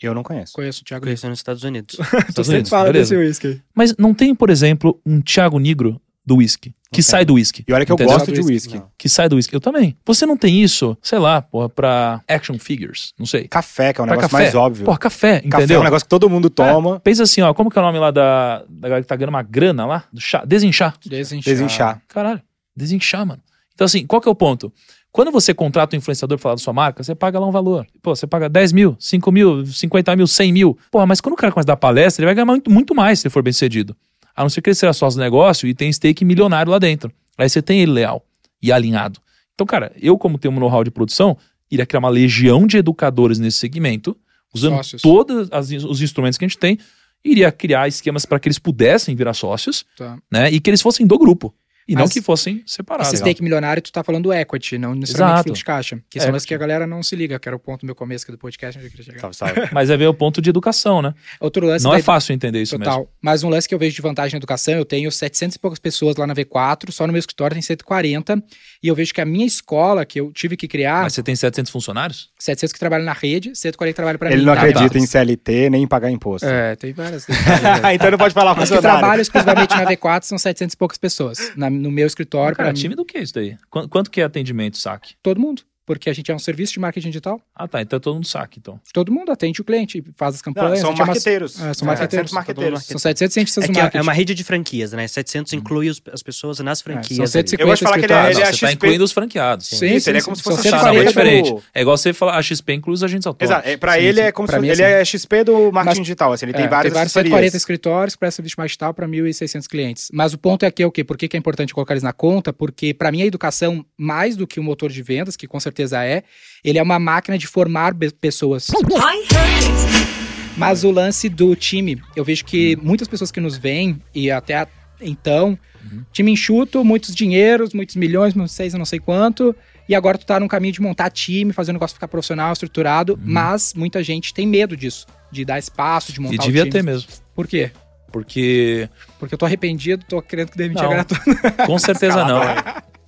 Eu não conheço. Conheço o Thiago. Conheci nos Estados Unidos. Estados sempre Unidos, fala beleza. desse whisky aí. Mas não tem, por exemplo, um Thiago Negro do uísque, que sai do uísque. E olha que eu Entendeu? gosto de Whisky. whisky. Que sai do uísque. Eu também. Você não tem isso, sei lá, porra, pra action figures, não sei. Café, que é um Pra negócio café. mais óbvio. Porra, café, Café é entendeu? um negócio que todo mundo toma. É, pensa assim, ó, como que é o nome lá da, da galera que tá ganhando uma grana lá? Do chá? Desinchar. Desinchar. Desinchar. Caralho, desinchar, mano. Então, assim, qual que é o ponto? Quando você contrata um influenciador pra falar da sua marca, você paga lá um valor. Pô, você paga 10 mil, 5 mil, 50 mil, 100 mil. Porra, mas quando o cara começa a dar palestra, ele vai ganhar muito, muito mais se ele for bem sucedido. A não ser que ele seja sócio do negócio e tem stake milionário lá dentro. Aí você tem ele leal e alinhado. Então, cara, eu, como tenho um know-how de produção, iria criar uma legião de educadores nesse segmento, usando Sócios. todos as- os instrumentos que a gente tem, iria criar esquemas para que eles pudessem virar sócios, Tá. né? E que eles fossem do grupo. E não que fossem separados. Esse stake milionário, tu tá falando do equity, não necessariamente Exato. fluxo de caixa. Que são as que a galera não se liga, que era o ponto do meu começo aqui do podcast, onde eu queria chegar. Salve, salve. Mas é ver o ponto de educação, né? Outro lance Não é fácil entender isso Total. mesmo. Mas um lance que eu vejo de vantagem na educação, eu tenho 700 e poucas pessoas lá na V4, só no meu escritório tem 140, e eu vejo que a minha escola, que eu tive que criar, Mas você tem 700 funcionários? 700 que trabalham na rede, 140 que trabalham para mim. Ele não tá? acredita tá. em CLT nem em pagar imposto. É, tem várias. Tem várias. então não pode falar com Mas que trabalham exclusivamente na V4 são 700 e poucas pessoas. Na- no meu escritório, Cara, time do que isso daí? Qu- Quanto que é atendimento, saque? todo mundo. Porque a gente é um serviço de marketing digital. Ah, tá. Então é todo mundo saque, então. Todo mundo atende o cliente, faz as Não, campanhas. são a gente é marqueteiros. É, são É, marqueteiros. 700 marqueteiros. São 700 cientistas É do que é- marketing. é uma rede de franquias, né? 700 inclui os- as pessoas nas franquias. são ali. 150 Eu gosto de falar que ele é- escritórios. não, a você tá XP incluindo os franqueados. Sim, Isso, ele é sim, como sim. se fosse São a não, é 140 diferente. do- É igual você falar, a XP inclui os agentes autônomos. Exato. É, pra Sim, ele sim. é como se é ele assim. é XP do marketing Mas- digital. Assim, ele tem É, várias tem vários 140 assessorias. escritórios para serviço mais digital para 1.600 clientes. Mas o ponto é aqui é o quê? Por que, que é importante colocar eles na conta? Porque para mim a educação, mais do que um motor de vendas, que com certeza é, ele é uma máquina de formar pessoas. Mas o lance do time, eu vejo que muitas pessoas que nos veem, e até então, time enxuto, muitos dinheiros, muitos milhões, não sei, eu não sei quanto, e agora tu tá num caminho de montar time, fazer o negócio ficar profissional, estruturado, mas muita gente tem medo disso, de dar espaço, de montar E o devia time. ter mesmo. Por quê? Porque, Porque eu tô arrependido, tô querendo que demitir Não. a gratuita. com certeza não.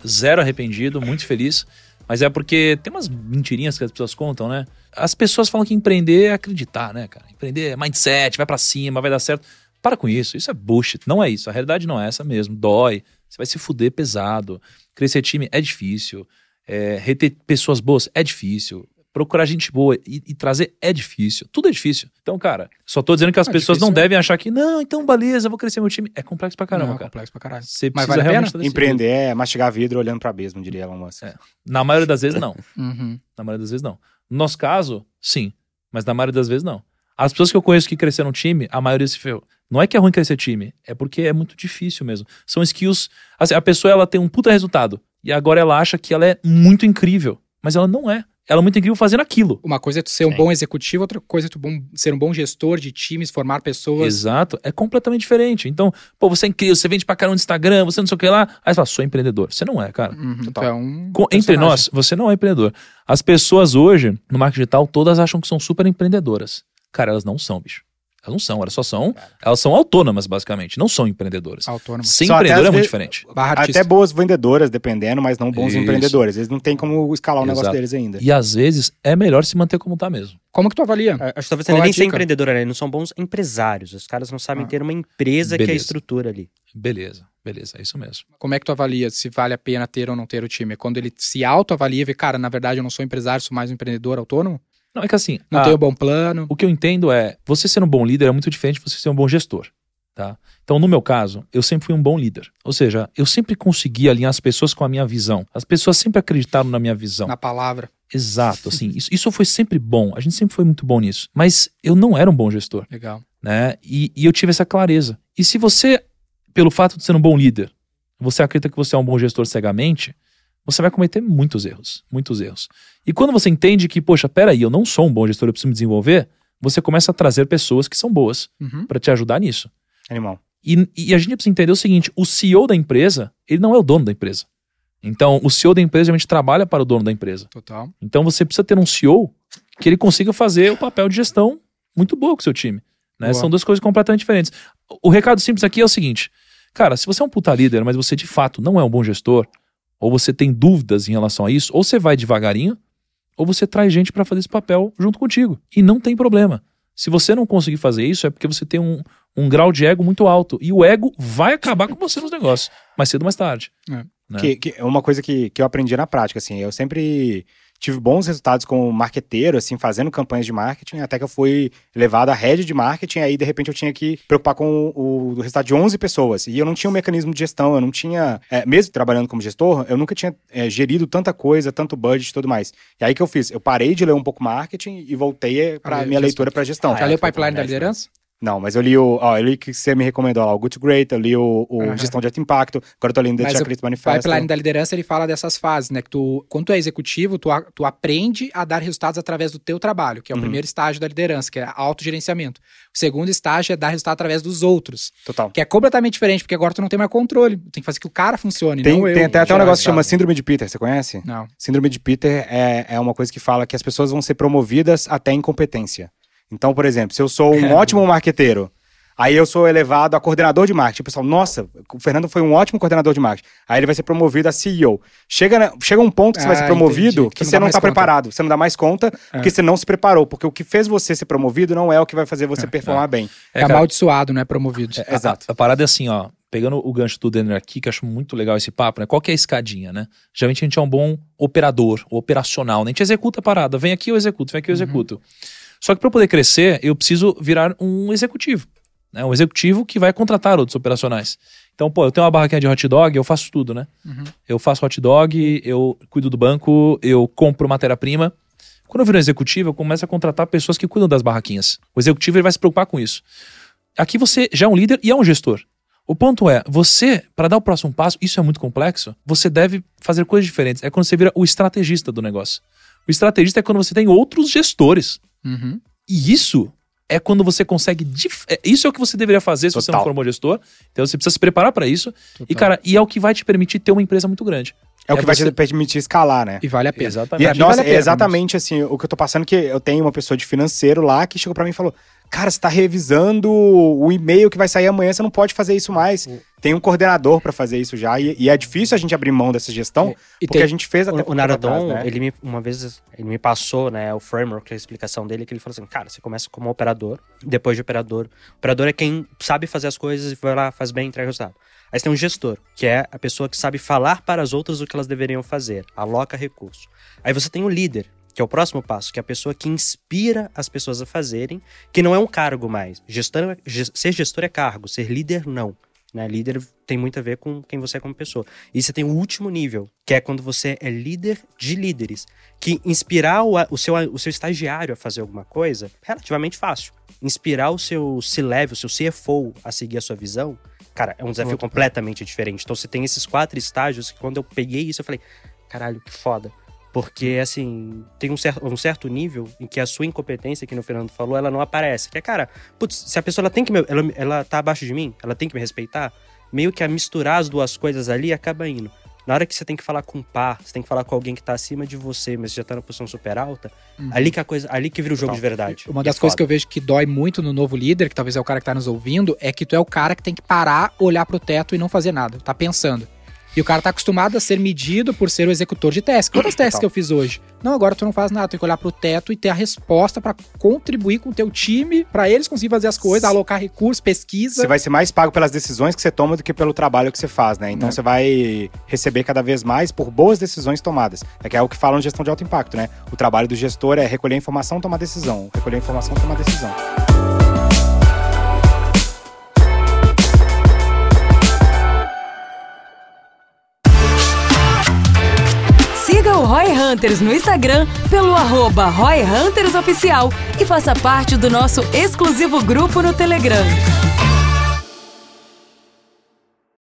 Zero arrependido, muito feliz. Mas é porque tem umas mentirinhas que as pessoas contam, né? As pessoas falam que empreender é acreditar, né, cara? Empreender é mindset, vai pra cima, vai dar certo. Para com isso, isso é bullshit. Não é isso. A realidade não é essa mesmo. Dói. Você vai se fuder pesado. Crescer time é difícil. É, reter pessoas boas é difícil. Procurar gente boa e, e trazer é difícil. Tudo é difícil. Então, cara, só tô dizendo que as É pessoas não difícil, é. devem achar que, não, então beleza, eu vou crescer meu time. É complexo pra caramba, Não, cara. complexo pra caralho. Você Mas precisa vale a pena? realmente. Empreender é mastigar vidro olhando pra abismo, diria Elon Musk. É. Na maioria das vezes, não. Uhum. Na maioria das vezes, não. No nosso caso, sim. Mas na maioria das vezes, não. As pessoas que eu conheço que cresceram no time, a maioria se ferrou. Não é que é ruim crescer time, é porque é muito difícil mesmo. São skills. Assim, a pessoa ela tem um puta resultado e agora ela acha que ela é muito incrível, mas ela não é. Ela é muito incrível fazendo aquilo. Uma coisa é tu ser um Sim. bom executivo, outra coisa é tu bom- ser um bom gestor de times, formar pessoas. Exato, é completamente diferente. Então, pô, você é incrível, você vende pra caramba no Instagram, você não sei o que lá. Aí você fala, sou empreendedor. Você não é, cara. Uhum, Total. é um Com- entre nós, você não é empreendedor. As pessoas hoje, no marketing digital, todas acham que são super empreendedoras. Cara, elas não são, bicho. Elas não são, elas só são. Elas são autônomas, basicamente, não são empreendedoras. autônomo. Ser Só até empreendedor é muito vezes- diferente. Até boas vendedoras, dependendo, mas não bons Isso. empreendedores. Eles não têm como escalar o negócio Exato. deles ainda. E às vezes é melhor se manter como tá mesmo. Como que tu avalia? A- Acho que talvez nem ser empreendedor, né? Eles não são bons empresários. Os caras não sabem Ah. ter uma empresa que é a Beleza. estrutura ali. Beleza, beleza, é isso mesmo. Como é que tu avalia se vale a pena ter ou não ter o time? É Quando ele se autoavalia e vê, cara, na verdade eu não sou empresário, sou mais um empreendedor autônomo? Não, é que assim, Não a- tenho um bom plano. o que eu entendo é, você ser um bom líder é muito diferente de você ser um bom gestor, tá? Então, no meu caso, eu sempre fui um bom líder. Ou seja, eu sempre consegui alinhar as pessoas com a minha visão. As pessoas sempre acreditaram na minha visão. Na palavra. Exato, assim, isso, isso foi sempre bom. A gente sempre foi muito bom nisso. Mas eu não era um bom gestor, Legal. né? E, e eu tive essa clareza. E se você, pelo fato de ser um bom líder, você acredita que você é um bom gestor cegamente, você vai cometer muitos erros, muitos erros. E quando você entende que, poxa, peraí, eu não sou um bom gestor, eu preciso me desenvolver, você começa a trazer pessoas que são boas Uhum. para te ajudar nisso. Animal. E, e a gente precisa entender o seguinte: o CEO da empresa, ele não é o dono da empresa. Então, o CEO da empresa geralmente trabalha para o dono da empresa. Total. Então, você precisa ter um CEO que ele consiga fazer o papel de gestão muito boa com o seu time. Né? São duas coisas completamente diferentes. O recado simples aqui é o seguinte: cara, se você é um puta líder, mas você de fato não é um bom gestor, ou você tem dúvidas em relação a isso, ou você vai devagarinho, ou você traz gente para fazer esse papel junto contigo. E não tem problema. Se você não conseguir fazer isso, é porque você tem um, um grau de ego muito alto. E o ego vai acabar com você nos negócios, mais cedo ou mais tarde. né? Que, que é uma coisa que, que eu aprendi na prática, assim, eu sempre tive bons resultados como marqueteiro, assim, fazendo campanhas de marketing, até que eu fui levado à rede de marketing, aí de repente eu tinha que preocupar com o, o resultado de 11 pessoas, e eu não tinha um mecanismo de gestão, eu não tinha, é, mesmo trabalhando como gestor, eu nunca tinha é, gerido tanta coisa, tanto budget e tudo mais. E aí que eu fiz, eu parei de ler um pouco marketing e voltei para ler minha gestão. leitura para gestão. Já é, leu o foi pipeline da verdade, liderança? Não, mas eu li o, ó, eu li o que você me recomendou lá, o Good to Great, eu li o, o Aham. Gestão de Alto Impacto, agora eu tô lendo The Mas o Checklist O Manifesto. pipeline da liderança, ele fala dessas fases, né? Que tu, quando tu é executivo, tu, a- tu aprende a dar resultados através do teu trabalho, que é o Uhum. primeiro estágio da liderança, que é autogerenciamento. O segundo estágio é dar resultado através dos outros, Total. que é completamente diferente, porque agora tu não tem mais controle. Tu tem que fazer que o cara funcione, Tem, não eu. tem até, até um negócio que chama. Síndrome de Peter, você conhece? Não. Síndrome de Peter é, é uma coisa que fala que as pessoas vão ser promovidas até incompetência. Então, por exemplo, se eu sou um ótimo marqueteiro, aí eu sou elevado a coordenador de marketing. O pessoal, nossa, o Fernando foi um ótimo coordenador de marketing. Aí ele vai ser promovido a CEO. Chega, na- chega um ponto que você vai ser Ah, promovido entendi. que Que você não está preparado. Você não dá mais conta porque você não se preparou. Porque o que fez você ser promovido não é o que vai fazer você performar bem. É, cara, amaldiçoado, não é promovido. A- Exato. A, a parada é assim, ó. Pegando o gancho do Denner aqui, que eu acho muito legal esse papo, né? Qual que é a escadinha, né? Geralmente a gente é um bom operador, operacional, né? A gente executa a parada. Vem aqui, eu executo, vem aqui, eu executo. Só que para poder crescer, eu preciso virar um executivo. Né? Um executivo que vai contratar outros operacionais. Então, pô, eu tenho uma barraquinha de hot dog, eu faço tudo, né? Uhum. Eu faço hot dog, eu cuido do banco, eu compro matéria-prima. Quando eu viro um executivo, eu começo a contratar pessoas que cuidam das barraquinhas. O executivo ele vai se preocupar com isso. Aqui você já é um líder e é um gestor. O ponto é, você, para dar o próximo passo, isso é muito complexo, você deve fazer coisas diferentes. É quando você vira o estrategista do negócio. O estrategista é quando você tem outros gestores. Uhum. E isso é quando você consegue. dif- é- Isso é o que você deveria fazer se você não Total. for um bom gestor. Então você precisa se preparar para isso. E, Total. cara, e é o que vai te permitir ter uma empresa muito grande. É o que vai você- te permitir escalar, né? E vale a pena. Exatamente. E, mim nossa, vale a pena, é exatamente assim, o que eu tô passando que eu tenho uma pessoa de financeiro lá que chegou pra mim e falou: "Cara, você tá revisando o e-mail que vai sair amanhã, você não pode fazer isso mais. Tem um coordenador pra fazer isso já e, e é difícil a gente abrir mão dessa gestão, E porque tem- a gente fez até O, o Naradon, né? ele me, uma vez, ele me passou, né, o framework, a explicação dele, que ele falou assim, cara, você começa como operador, depois de operador. O operador é quem sabe fazer as coisas e vai lá, faz bem, entrega resultado. Aí você tem um gestor, que é a pessoa que sabe falar para as outras o que elas deveriam fazer, aloca recurso. Aí você tem o líder, que é o próximo passo, que é a pessoa que inspira as pessoas a fazerem, que não é um cargo mais. Gestor, ser gestor é cargo, ser líder não. Né? Líder tem muito a ver com quem você é como pessoa. E você tem o último nível, que é quando você é líder de líderes. Que inspirar o, o seu, o seu estagiário a fazer alguma coisa, relativamente fácil. Inspirar o seu C-Level, o seu CFO a seguir a sua visão, cara, é um desafio Outro. completamente diferente. Então você tem esses quatro estágios que quando eu peguei isso, eu falei, caralho, que foda. Porque, assim, tem um certo, um certo nível em que a sua incompetência, que o Fernando falou, ela não aparece. Que é, cara, putz, se a pessoa ela tem que me, ela, ela tá abaixo de mim, ela tem que me respeitar, meio que a misturar as duas coisas ali acaba indo. Na hora que você tem que falar com um par, você tem que falar com alguém que tá acima de você, mas já tá na posição super alta, ali que a coisa, ali que vira o jogo Total. de verdade. Uma das é coisas foda. que eu vejo que dói muito no novo líder, que talvez é o cara que tá nos ouvindo, é que tu é o cara que tem que parar, olhar pro teto e não fazer nada. Tá pensando. E o cara tá acostumado a ser medido por ser o executor de testes. Quantas testes que eu fiz hoje? Não, agora tu não faz nada, tu tem que olhar pro teto e ter a resposta pra contribuir com o teu time, pra eles conseguirem fazer as coisas, alocar recursos, pesquisa. Você vai ser mais pago pelas decisões que você toma do que pelo trabalho que você faz, né? Então É. você vai receber cada vez mais por boas decisões tomadas. É que é o que falam de gestão de alto impacto, né? O trabalho do gestor é recolher informação, tomar decisão. Recolher informação, tomar decisão. Roy Hunters no Instagram pelo arroba Roy Hunters Oficial e faça parte do nosso exclusivo grupo no Telegram.